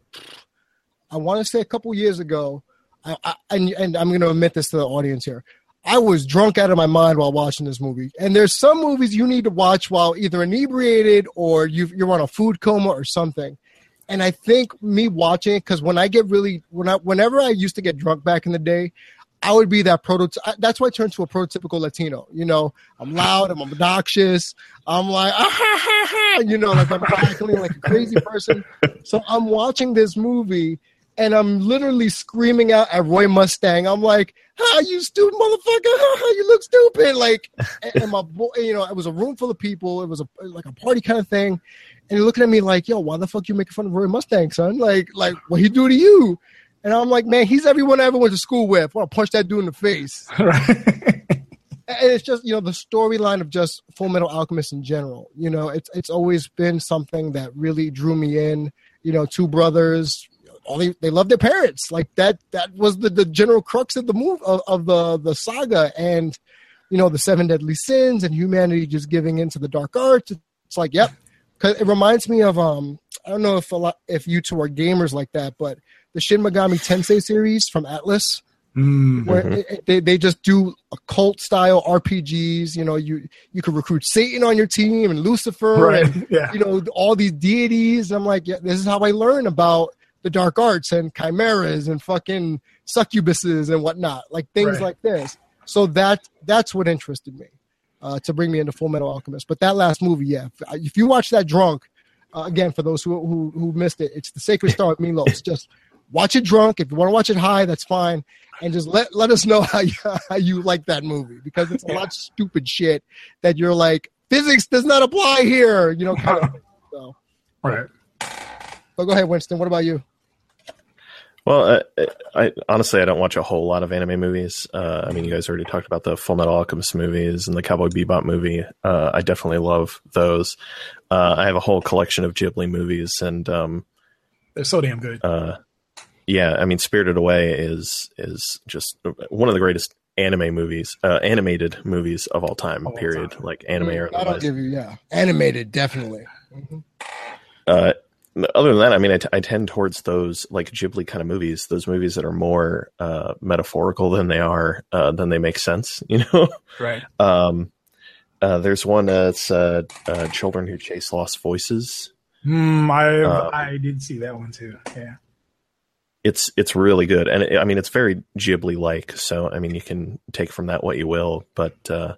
I want to say a couple years ago. I, I, and, and I'm going to admit this to the audience here. I was drunk out of my mind while watching this movie. And there's some movies you need to watch while either inebriated or you you're on a food coma or something. And I think me watching it because when I get really when I whenever I used to get drunk back in the day, I would be that prototype. That's why I turned to a prototypical Latino. You know, I'm loud, I'm obnoxious, I'm like, ah, ha, ha, ha, you know, like I'm acting like a crazy person. So I'm watching this movie and I'm literally screaming out at Roy Mustang. I'm like, "Ha, you stupid motherfucker! You look stupid!" Like, and my boy, you know, it was a room full of people. It was a like a party kind of thing, and you're looking at me like, "Yo, why the fuck you making fun of Roy Mustang, son? Like, like what he do to you?" And I'm like, "Man, he's everyone I ever went to school with. I want to punch that dude in the face." and it's just you know the storyline of just Full Metal Alchemist in general. You know, it's it's always been something that really drew me in. You know, two brothers all they, they love their parents. Like that that was the, the general crux of the move of, of the the saga and you know the seven deadly sins and humanity just giving into the dark arts. It's like yep, because it reminds me of um I don't know if a lot if you two are gamers like that, but the Shin Megami Tensei series from Atlus. Mm-hmm. Where it, they, they just do a cult style RPGs. You know, you you could recruit Satan on your team and Lucifer, right. and yeah. you know all these deities. I'm like, yeah, this is how I learn about the dark arts and chimeras and fucking succubuses and whatnot, like things right. like this. So that that's what interested me uh, to bring me into Full Metal Alchemist. But that last movie, yeah, if you watch that drunk, uh, again for those who, who who missed it, it's the Sacred Star of Milos. Just watch it drunk. If you want to watch it high, that's fine. And just let let us know how you how you like that movie because it's a yeah. lot of stupid shit that you're like physics does not apply here. You know, kind of. So. Right. But go ahead, Winston. What about you? Well, I, I, honestly I don't watch a whole lot of anime movies. Uh, I mean, you guys already talked about the Full Metal Alchemist movies and the Cowboy Bebop movie. Uh, I definitely love those. Uh, I have a whole collection of Ghibli movies, and um, they're so damn good. Yeah, I mean, Spirited Away is is just one of the greatest anime movies, uh, animated movies of all time. All period. Time. Like anime or I'll give you, yeah, animated, definitely. Mm-hmm. Uh, other than that, I mean, I, t- I tend towards those like Ghibli kind of movies, those movies that are more uh, metaphorical than they are uh, than they make sense. You know, right? Um, uh, there's one that's uh, uh, Children Who Chase Lost Voices. Mm, I um, I did see that one too. Yeah, it's it's really good, and it, I mean, it's very Ghibli like. So I mean, you can take from that what you will, but uh,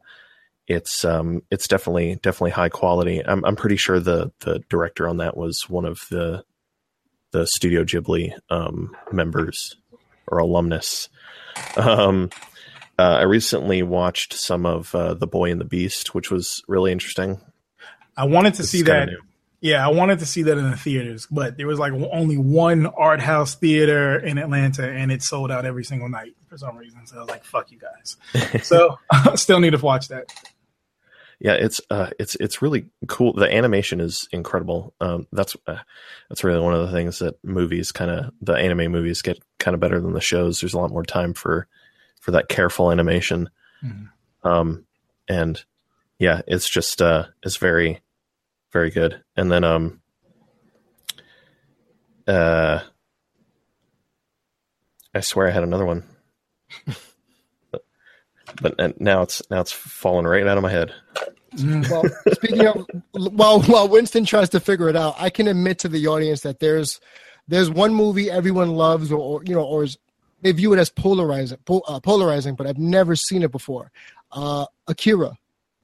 it's um it's definitely definitely high quality. I'm I'm pretty sure the the director on that was one of the the Studio Ghibli um, members or alumnus. Um, uh, I recently watched some of uh, The Boy and the Beast, which was really interesting. I wanted to see that. New. Yeah, I wanted to see that in the theaters, but there was like only one art house theater in Atlanta, and it sold out every single night for some reason. So I was like, "Fuck you guys." so I still need to watch that yeah, it's uh, it's it's really cool. The animation is incredible. Um, that's uh, that's really one of the things that movies kind of the anime movies get kind of better than the shows. There's a lot more time for for that careful animation, mm-hmm. um, and yeah, it's just uh, it's very very good. And then um, uh, I swear I had another one. but now it's now it's falling right out of my head. Mm. Well, speaking of, while while Winston tries to figure it out, I can admit to the audience that there's there's one movie everyone loves, or, or you know, or is, they view it as polarizing, uh, polarizing, but I've never seen it before. Uh, Akira,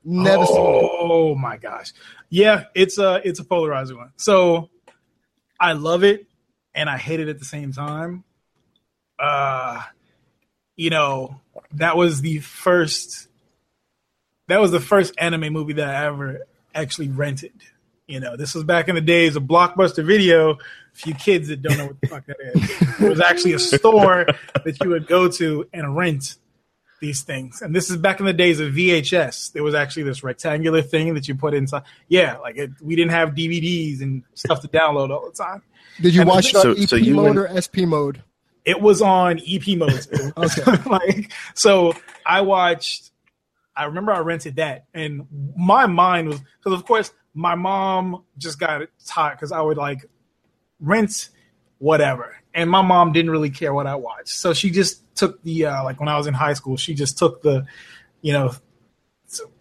never oh, Oh my gosh, yeah, it's a it's a polarizing one. So I love it and I hate it at the same time. Uh, you know, that was the first. That was the first anime movie that I ever actually rented. You know, this was back in the days of Blockbuster Video. For you kids that don't know what the fuck that is, it was actually a store that you would go to and rent these things. And this is back in the days of VHS. There was actually this rectangular thing that you put inside. Yeah, like it, we didn't have DVDs and stuff to download all the time. Did you And watch it on so- EP so you mode went- or SP mode? It was on EP mode. Okay. like so I watched I remember I rented that and my mind was because of course my mom just got it tired because I would like rent whatever. And my mom didn't really care what I watched. So she just took the uh like when I was in high school, she just took the, you know,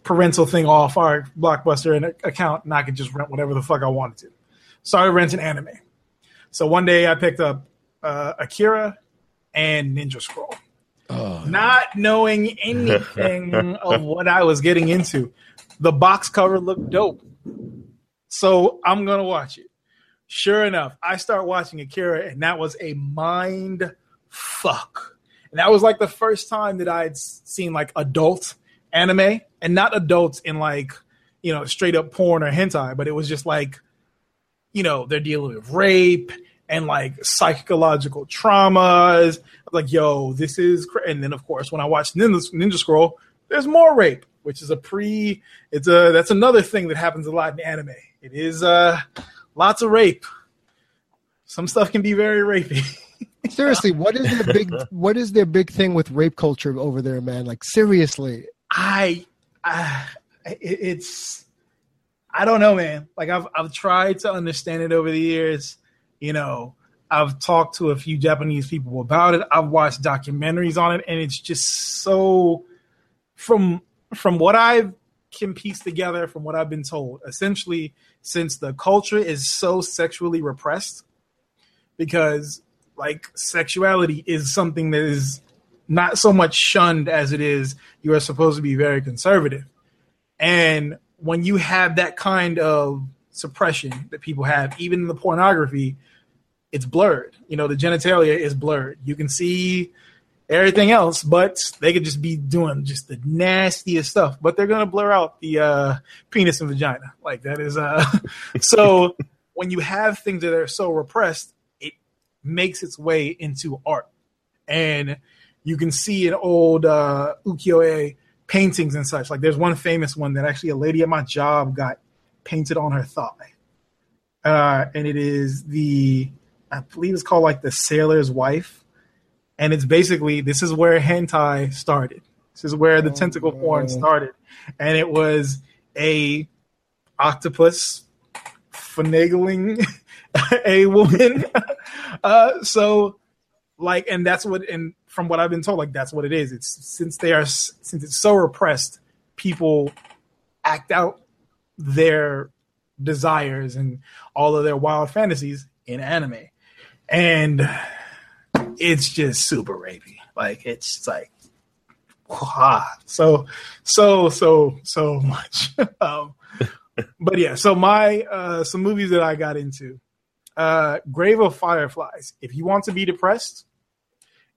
parental thing off our blockbuster and account and I could just rent whatever the fuck I wanted to. Started renting anime. So one day I picked up uh, Akira and Ninja Scroll Oh, not knowing anything of what I was getting into. The box cover looked dope. So I'm going to watch it. Sure enough, I start watching Akira, and that was a mind fuck. And that was like the first time that I'd seen like adult anime, and not adults in like, you know, straight up porn or hentai, but it was just like, you know, they're dealing with rape and like psychological traumas. I'm like, yo, this is, cra-. and then of course when I watched Ninja, Ninja Scroll, there's more rape, which is a pre. It's a that's another thing that happens a lot in anime. It is uh lots of rape. Some stuff can be very rapey. Seriously, what is their big what is their big thing with rape culture over there, man? Like seriously. I, uh, I it's I don't know, man. Like I've I've tried to understand it over the years. You know, I've talked to a few Japanese people about it. I've watched documentaries on it, and it's just so from from what I can piece together from what I've been told. Essentially, since the culture is so sexually repressed, because like sexuality is something that is not so much shunned as it is you are supposed to be very conservative. And when you have that kind of suppression that people have, even in the pornography, it's blurred. You know, the genitalia is blurred. You can see everything else, but they could just be doing just the nastiest stuff. But they're gonna blur out the uh, penis and vagina. Like that is uh so when you have things that are so repressed, makes its way into art. And you can see in old uh, ukiyo-e paintings and such. Like there's one famous one that actually a lady at my job got painted on her thigh, uh, and it is the I believe it's called like the sailor's wife, and it's basically this is where hentai started. This is where the Oh, tentacle porn started, and it was a octopus finagling a woman. uh, so like and that's what and from what i've been told like that's what it is. It's since they are since it's so repressed people act out their desires and all of their wild fantasies in anime. And it's just super rapey. Like it's like wow. so so so so much. Um but yeah so my uh some movies that i got into uh grave of fireflies if you want to be depressed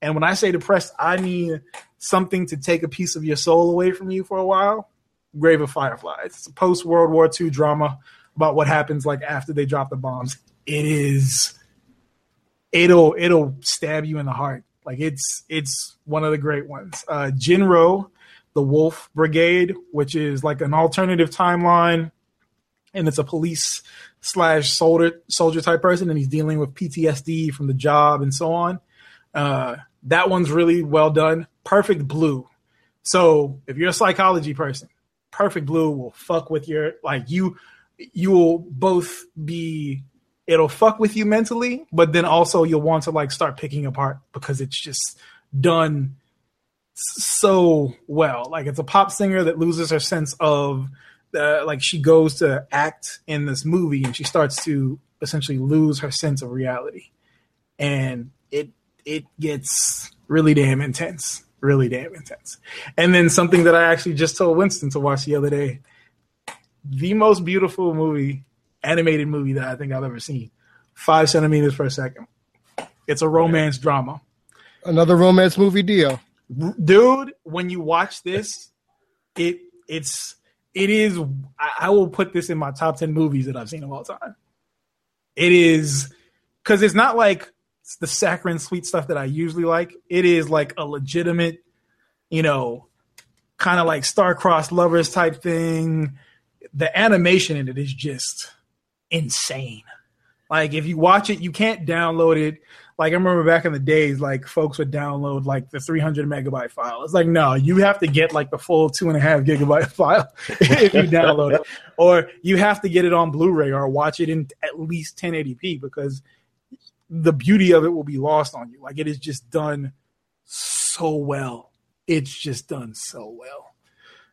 and when I say depressed, I mean something to take a piece of your soul away from you for a while. Grave of Fireflies. It's a post World War II drama about what happens like after they drop the bombs. It is it'll it'll stab you in the heart. Like it's it's one of the great ones. Uh Jin-Roh, the Wolf Brigade, which is like an alternative timeline, and it's a police slash soldier soldier type person, and he's dealing with PTSD from the job and so on. Uh, that one's really well done. Perfect Blue. So if you're a psychology person, Perfect Blue will fuck with your like you. You will both be. It'll fuck with you mentally, but then also you'll want to like start picking apart because it's just done so well. Like it's a pop singer that loses her sense of uh, like she goes to act in this movie and she starts to essentially lose her sense of reality, and it it gets really damn intense, really damn intense. And then something that I actually just told Winston to watch the other day, the most beautiful movie, animated movie that I think I've ever seen five centimeters per second. It's a romance drama. Another romance movie deal. dude when you watch this it it's it is I, will put this in my top 10 movies that i've seen of all time. It is because it's not like the saccharine sweet stuff that i usually like. It is like a legitimate you know kind of like star-crossed lovers type thing. The animation in it is just insane. Like if you watch it you can't download it like I remember back in the days, like folks would download like the 300 megabyte file. It's like, no, you have to get like the full two and a half gigabyte file if you download it, or you have to get it on Blu-ray or watch it in at least 1080p because the beauty of it will be lost on you. Like it is just done so well. It's just done so well.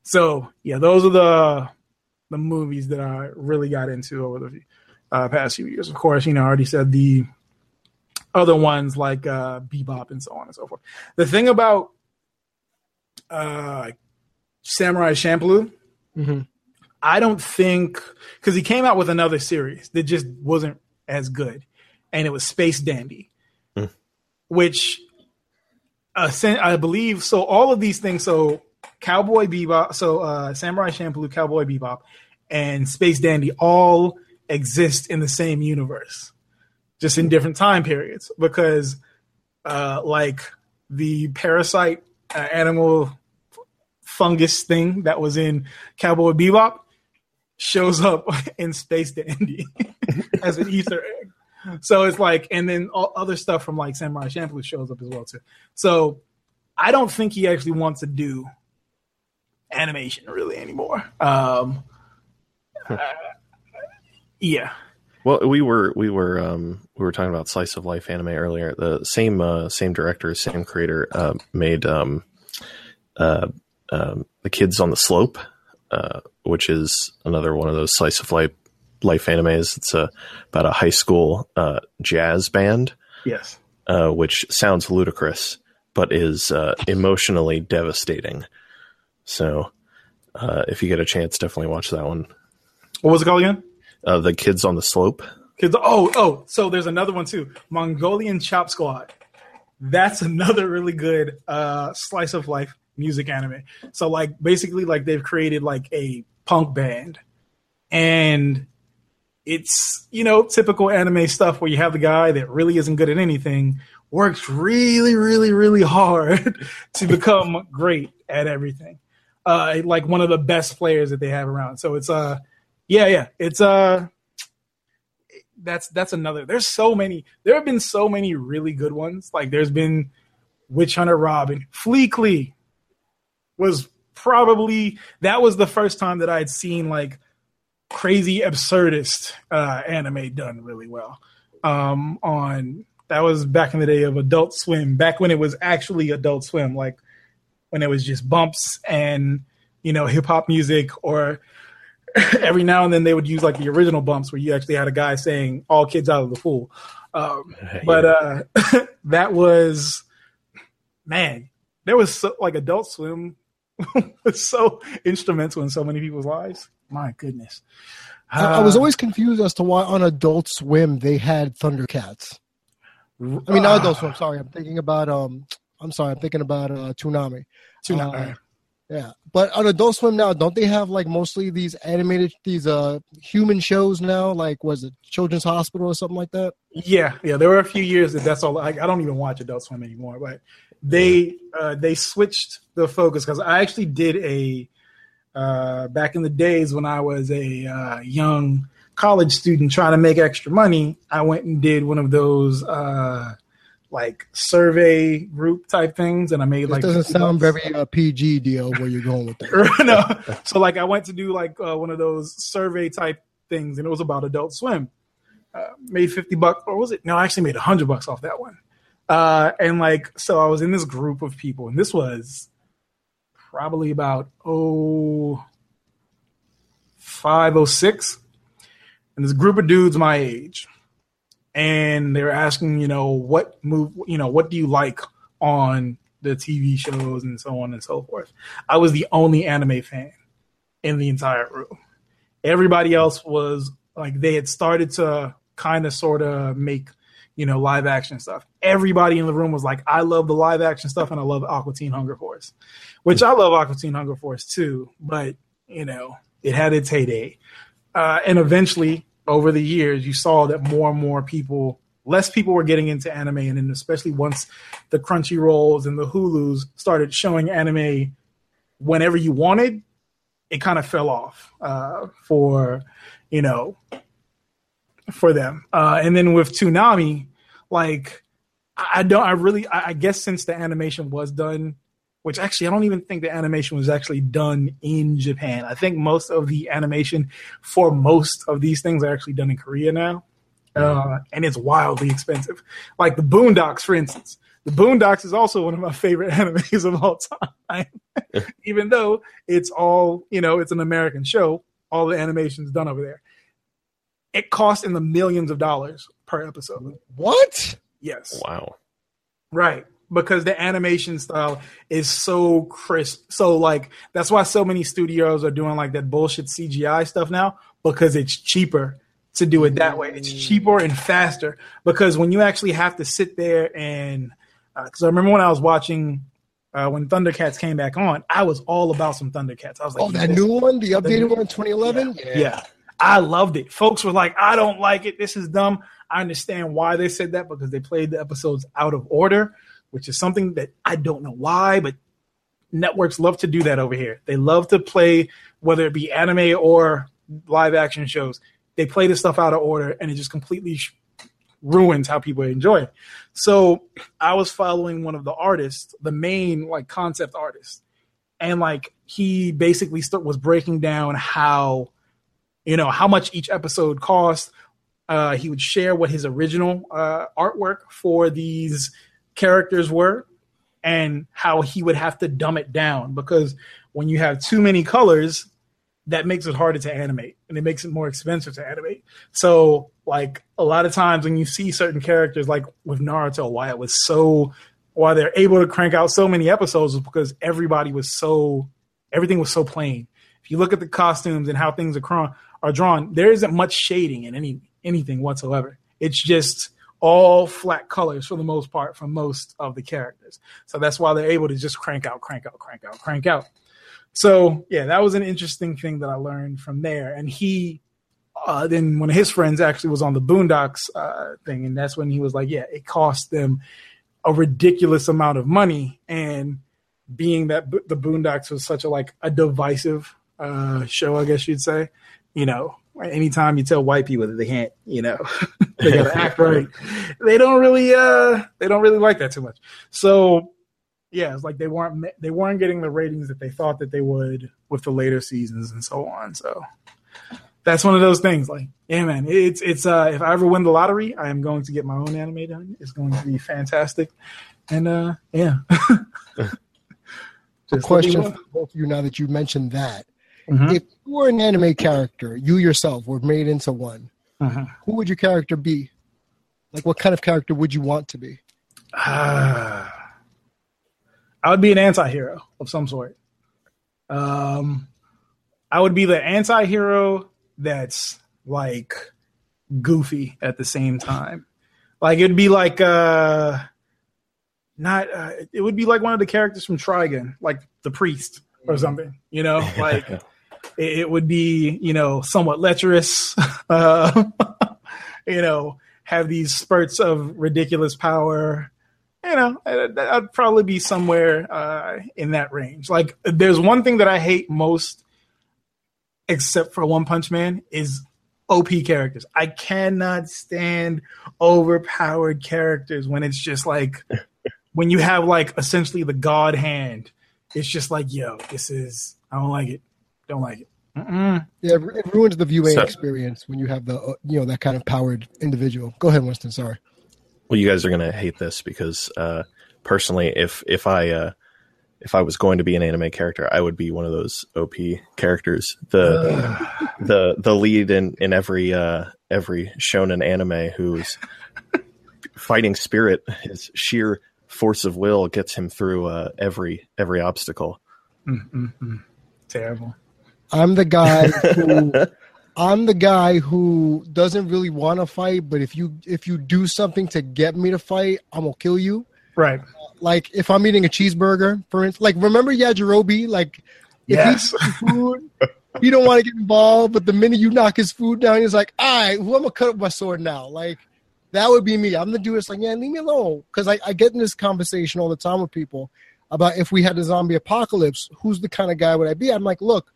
So yeah, those are the the movies that I really got into over the uh, past few years. Of course, you know, I already said the other ones like uh, Bebop and so on and so forth. The thing about uh, Samurai Champloo, Mhm. I don't think because he came out with another series that just wasn't as good, and it was Space Dandy, Hmm. which uh, I believe so. All of these things, so Cowboy Bebop, so uh, Samurai Champloo, Cowboy Bebop, and Space Dandy all exist in the same universe just in different time periods because uh like the parasite uh, animal fungus thing that was in Cowboy Bebop shows up in Space Dandy as an Easter egg. So it's like, and then all other stuff from like Samurai Champloo shows up as well too. So I don't think he actually wants to do animation really anymore. Um, uh, yeah, Well, we were we were um, we were talking about slice of life anime earlier. The same uh, same director, same creator uh, made um, uh, um, the Kids on the Slope, uh, which is another one of those slice of life life animes. It's a, about a high school uh, jazz band, yes. uh, which sounds ludicrous, but is uh, emotionally devastating. So, uh, if you get a chance, definitely watch that one. What was it called again? Uh, the Kids on the Slope. Kids, oh, oh, so there's another one too. Mongolian Chop Squad. That's another really good uh, slice of life music anime. So like basically like they've created like a punk band and it's you know typical anime stuff where you have the guy that really isn't good at anything works really really really hard to become great at everything uh like one of the best players that they have around so it's uh yeah yeah. It's uh that's that's another there's so many there have been so many really good ones. Like there's been witch hunter robin. Fleekly was probably that was the first time that I had seen like crazy absurdist uh anime done really well. Um on that was back in the day of adult swim back when it was actually adult swim like when it was just bumps and you know hip hop music or every now and then they would use like the original bumps where you actually had a guy saying all kids out of the pool um, but uh that was man there was so, like adult swim was so instrumental in so many people's lives my goodness I, I was Uh, always confused as to why on Adult Swim they had Thundercats. I mean, not Adult Swim. Sorry, I'm thinking about um. I'm sorry, I'm thinking about uh, Toonami. Tuna- Uh, Yeah, but on Adult Swim now, don't they have like mostly these animated these uh human shows now? Like, was it Children's Hospital or something like that? Yeah, yeah. There were a few years that that's all. I, I don't even watch Adult Swim anymore, but they uh, they switched the focus because I actually did a uh, back in the days when I was a uh, young college student trying to make extra money. I went and did one of those uh, like survey group type things, and I made This like doesn't sound very uh, PG deal where you're going with that. no. So like I went to do like uh, one of those survey type things, and it was about Adult Swim. Uh, made fifty bucks, or was it? No, I actually made hundred bucks off that one. Uh, and like, so I was in this group of people, and this was probably about oh five oh six, and this group of dudes my age, and they were asking, you know, what move, you know, what do you like on the TV shows and so on and so forth. I was the only anime fan in the entire room. Everybody else was like they had started to kind of sort of make you know live action stuff. Everybody in the room was like, "I love the live action stuff, and I love Aqua Teen Hunger Force," which I love Aqua Teen Hunger Force too. But you know, it had its heyday, uh, and eventually over the years, you saw that more and more people, less people were getting into anime, and then especially once the Crunchyrolls and the Hulus started showing anime whenever you wanted, it kind of fell off uh, for you know for them. Uh, and then with Toonami, like I don't, I really, I guess since the animation was done, which actually I don't even think the animation was actually done in Japan. I think most of the animation for most of these things are actually done in Korea now, uh, and it's wildly expensive. Like the Boondocks, for instance. The Boondocks is also one of my favorite animes of all time. even though it's all, you know, it's an American show, all the animation's done over there it costs in the millions of dollars per episode. What? Yes. Wow. Right. Because the animation style is so crisp. So like that's why so many studios are doing like that bullshit CGI stuff now because it's cheaper to do it that way. It's cheaper and faster because when you actually have to sit there and because uh, I remember when I was watching uh, when Thundercats came back on, I was all about some Thundercats. I was like, "Oh, that new one, the updated one, 2011." Yeah. yeah. I loved it. Folks were like, I don't like it. This is dumb. I understand why they said that because they played the episodes out of order, which is something that I don't know why, but networks love to do that over here. They love to play, whether it be anime or live action shows, they play the stuff out of order and it just completely sh- ruins how people enjoy it. So I was following one of the artists, the main like concept artist, and like he basically st- was breaking down how you know how much each episode cost. Uh, he would share what his original uh, artwork for these characters were, and how he would have to dumb it down because when you have too many colors, that makes it harder to animate and it makes it more expensive to animate. So, like a lot of times when you see certain characters, like with Naruto, why it was so, why they're able to crank out so many episodes is because everybody was so, everything was so plain. If you look at the costumes and how things are are drawn, there isn't much shading in any anything whatsoever. It's just all flat colors for the most part for most of the characters. So that's why they're able to just crank out, crank out, crank out, crank out. So yeah, that was an interesting thing that I learned from there. And he uh, then one of his friends actually was on the Boondocks uh, thing, and that's when he was like, "Yeah, it cost them a ridiculous amount of money." And being that the Boondocks was such a like a divisive uh, show, I guess you'd say, you know, anytime you tell white people that they can't, you know, they gotta act right, they don't really, uh, they don't really like that too much. So, yeah, it's like they weren't they weren't getting the ratings that they thought that they would with the later seasons and so on. So that's one of those things. Like, yeah, man, it's it's uh, if I ever win the lottery, I am going to get my own anime done. It's going to be fantastic, and uh, yeah. Just question for both of you now that you mentioned that. Mm-hmm. If you were an anime character, you yourself were made into one, mm-hmm. who would your character be? Like, what kind of character would you want to be? Uh, I would be an anti-hero of some sort. Um, I would be the anti-hero that's like goofy at the same time. Like it'd be like uh not uh, it would be like one of the characters from Trigun, like the priest or something, you know? Like it, would be you know somewhat lecherous uh, you know have these spurts of ridiculous power you know I'd, I'd probably be somewhere uh, in that range. Like there's one thing that i hate most except for one punch man is op characters. I cannot stand overpowered characters when it's just like when you have like essentially the god hand it's just like yo this is i don't like it. Don't like it. Mm-mm. Yeah, it ruins the viewing so, experience when you have the uh, you know that kind of powered individual. Go ahead, Winston. Sorry. Well, you guys are gonna hate this because uh, personally, if if I uh, if I was going to be an anime character, I would be one of those OP characters. The the the lead in in every uh, every shonen anime whose fighting spirit, his sheer force of will, gets him through uh, every every obstacle. Mm-hmm. Terrible. I'm the guy who I'm the guy who doesn't really want to fight, but if you if you do something to get me to fight, I'm gonna kill you. Right. Like if I'm eating a cheeseburger, for instance, like remember Yajirobe? Like if Yes. he eats food, he don't want to get involved, but the minute you knock his food down, he's like, all right, who I'm gonna cut up my sword now? Like that would be me. I'm the dude that's like, yeah, leave me alone. Because I, I get in this conversation all the time with people about if we had a zombie apocalypse, who's the kind of guy would I be? I'm like, look,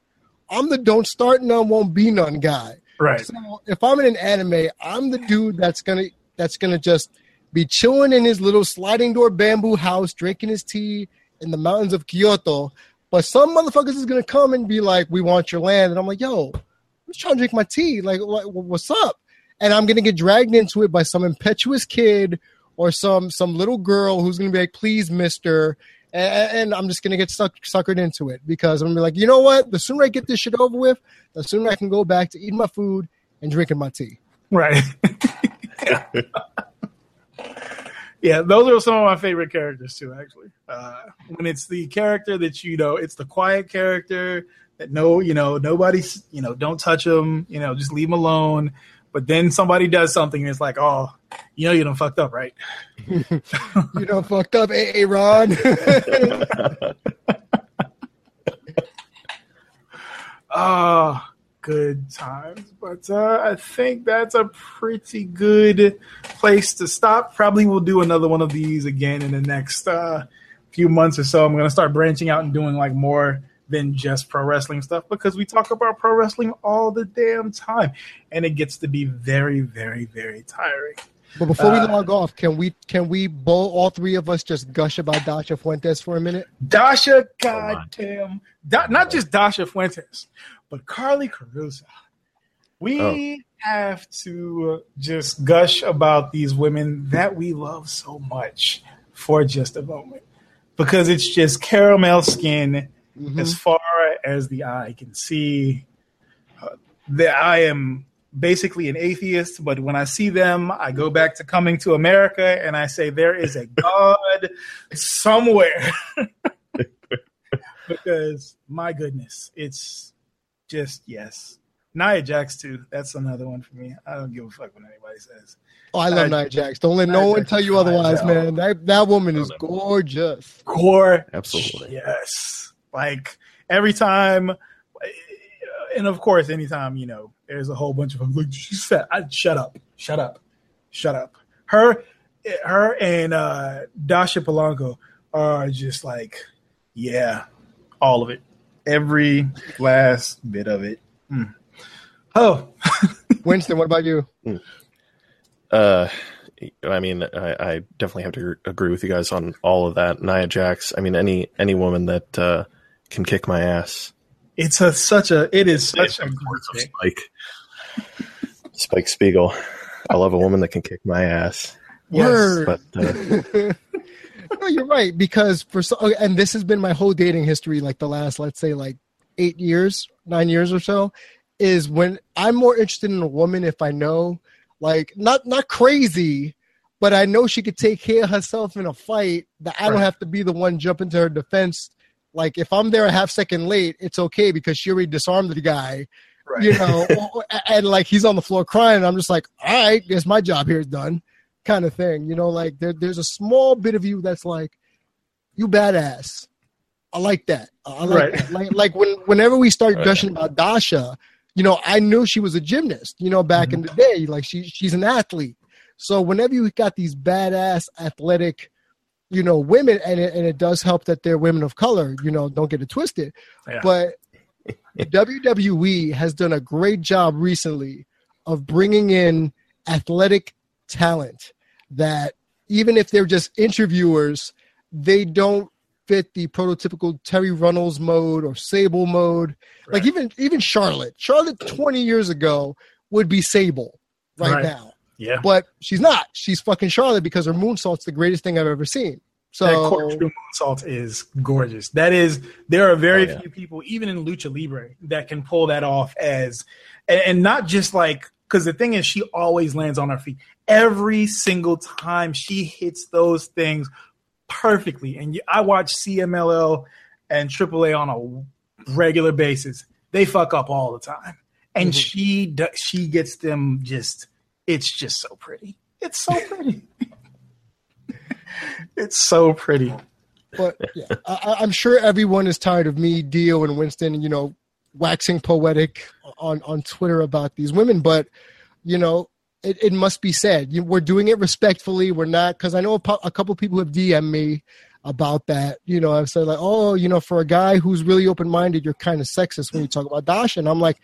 I'm the don't start none, won't be none guy. Right. So if I'm in an anime, I'm the dude that's gonna that's gonna just be chilling in his little sliding door bamboo house, drinking his tea in the mountains of Kyoto. But some motherfuckers is gonna come and be like, "We want your land," and I'm like, "Yo, I'm just trying to drink my tea. Like, what's up?" And I'm gonna get dragged into it by some impetuous kid or some some little girl who's gonna be like, "Please, Mister." And, and I'm just gonna get suck, suckered into it because I'm gonna be like, you know what? The sooner I get this shit over with, the sooner I can go back to eating my food and drinking my tea. Right. yeah, those are some of my favorite characters too. Actually, uh, when it's the character that you know, it's the quiet character that no, you know, nobody's, you know, don't touch him, you know, just leave him alone. But then somebody does something, and it's like, oh, you know, you done fucked up, right? You know, fucked up, A. Ron. Ah, good times. But uh, I think that's a pretty good place to stop. Probably we'll do another one of these again in the next uh, few months or so. I'm going to start branching out and doing like more than just pro wrestling stuff because we talk about pro wrestling all the damn time and it gets to be very, very, very tiring. but before we Uh, log off, can we can we both all three of us just gush about Dasha Fuentes for a minute? Dasha, goddamn, da- not just Dasha Fuentes, but Charly Caruso. We Oh. have to just gush about these women that we love so much for just a moment because it's just caramel skin Mhm. as far as the eye can see. Uh, that I am basically an atheist, but when I see them, I go back to coming to America and I say there is a God somewhere. because my goodness, it's just yes. Nia Jax too. That's another one for me. I don't give a fuck what anybody says. Oh, I love Nia- Nia Jax. Don't let no Nia one tell you otherwise, man. That that woman is gorgeous. Core Absolutely. Yes. Like every time, and of course, anytime you know, there's a whole bunch of them. Like she's fat. I, shut up. Shut up. Shut up. Her, her, and uh, Dascha Polanco are just like, yeah, all of it, every last bit of it. Mm. Oh, Winston, what about you? Uh, I mean, I, I definitely have to agree with you guys on all of that. Nia Jax. I mean, any any woman that uh, can kick my ass. it's a such a. It is such a Of good course, thing. Spike. Spike Spiegel. I love a woman that can kick my ass. Yes. But uh, no, you're right because for so, and this has been my whole dating history, like the last, let's say, like eight years, nine years or so, is when I'm more interested in a woman if I know, like, not not crazy, but I know she could take care of herself in a fight. That I don't Right. have to be the one jumping to her defense. Like, if I'm there a half second late, it's okay because she already disarmed the guy, Right. you know, and like he's on the floor crying. I'm just like, all right, guess my job here is done, kind of thing. You know, like there, there's a small bit of you that's like, you badass. I like that. I like Right. that. like like when whenever we start Right. gushing about Dasha, you know, I knew she was a gymnast. You know, back in mm-hmm. the day, like she she's an athlete. So whenever you got these badass athletic, you know, women, and it, and it does help that they're women of color. You know, don't get it twisted. Yeah. But WWE has done a great job recently of bringing in athletic talent that even if they're just interviewers, they don't fit the prototypical Terri Runnels mode or Sable mode. Like even even Charlotte, Charlotte 20 years ago would be Sable right, Right. now, yeah. but she's not. She's fucking Charlotte because her moonsault's the greatest thing I've ever seen. So that corkscrew moonsault is gorgeous. That is, there are very Oh, yeah. few people, even in lucha libre, that can pull that off as, and, and not just like because the thing is, she always lands on her feet every single time. She hits those things perfectly, and I watch CMLL and AAA on a regular basis. They fuck up all the time, and mm-hmm. she she gets them just. It's just so pretty. It's so pretty. it's so pretty. But yeah, I, am sure everyone is tired of me, Dio, and Winston. You know, waxing poetic on on Twitter about these women, but you know, it, it must be said. We're doing it respectfully. We're not because I know a, a couple people have DM'd me about that. You know, I've said like, oh, you know, for a guy who's really open minded, you're kind of sexist when you talk about Dasha. And I'm like,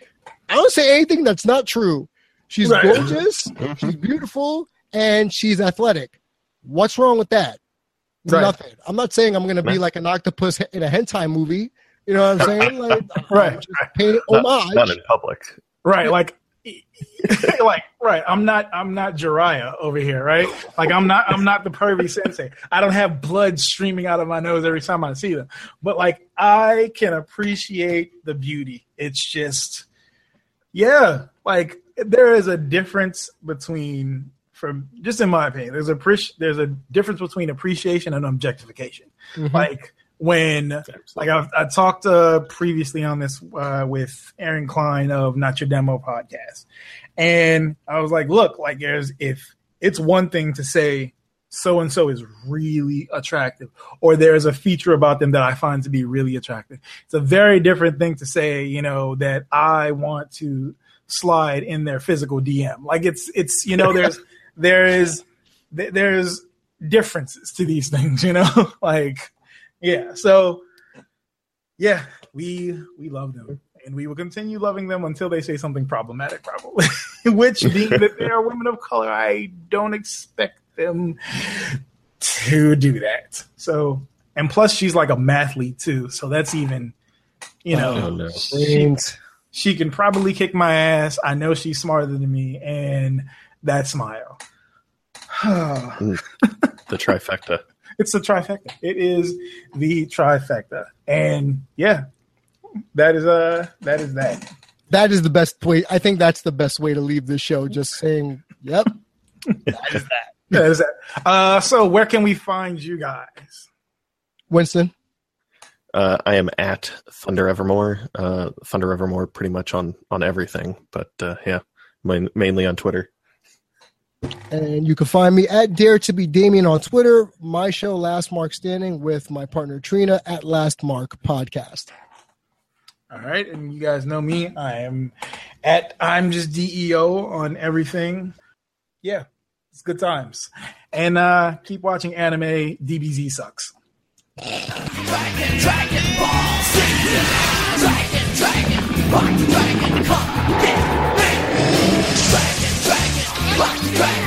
I don't say anything that's not true. She's right. gorgeous, mm-hmm. she's beautiful, and she's athletic. What's wrong with that? Right. Nothing. I'm not saying I'm going to be like an octopus in a hentai movie. You know what I'm saying? Like, right. Just pay homage. Not, not in public. Right. Like like right i'm not i'm not jiraiya over here right like i'm not i'm not the pervy sensei i don't have blood streaming out of my nose every time i see them but like i can appreciate the beauty it's just yeah like there is a difference between from just in my opinion there's a there's a difference between appreciation and objectification mm-hmm. like when like I've, I talked uh, previously on this uh, with Aaron Klein of Not Your Demo podcast, and I was like, look, like there's if it's one thing to say so and so is really attractive, or there's a feature about them that I find to be really attractive. It's a very different thing to say, you know, that I want to slide in their physical DM. Like it's it's you know there's there is there's differences to these things, you know, like yeah. So yeah, we we love them. And we will continue loving them until they say something problematic, probably. Which being that they are women of color, I don't expect them to do that. So and plus she's like a mathlete too. So that's even you know oh, no. she, she can probably kick my ass. I know she's smarter than me, and that smile. the trifecta it's the trifecta. It is the trifecta, and yeah, that is uh that is that. That is the best way. I think that's the best way to leave this show. Just saying, "Yep, that is that." that is that. Uh, so where can we find you guys? Winston. Uh, I am at Thunder Evermore. Uh, Thunder Evermore, pretty much on on everything, but uh, yeah, main, mainly on Twitter. And you can find me at Dare to be Damian on Twitter. My show, Last Mark Standing, with my partner Trina at Last Mark Podcast. All right, and you guys know me. I am at I'm just DEO on everything. Yeah, it's good times. And uh keep watching anime. DBZ sucks. Dragon, Dragon Ball, Satan, Dragon, Dragon, Rock, Dragon, come Get, me. Dragon, Dragon, Rock, Dragon.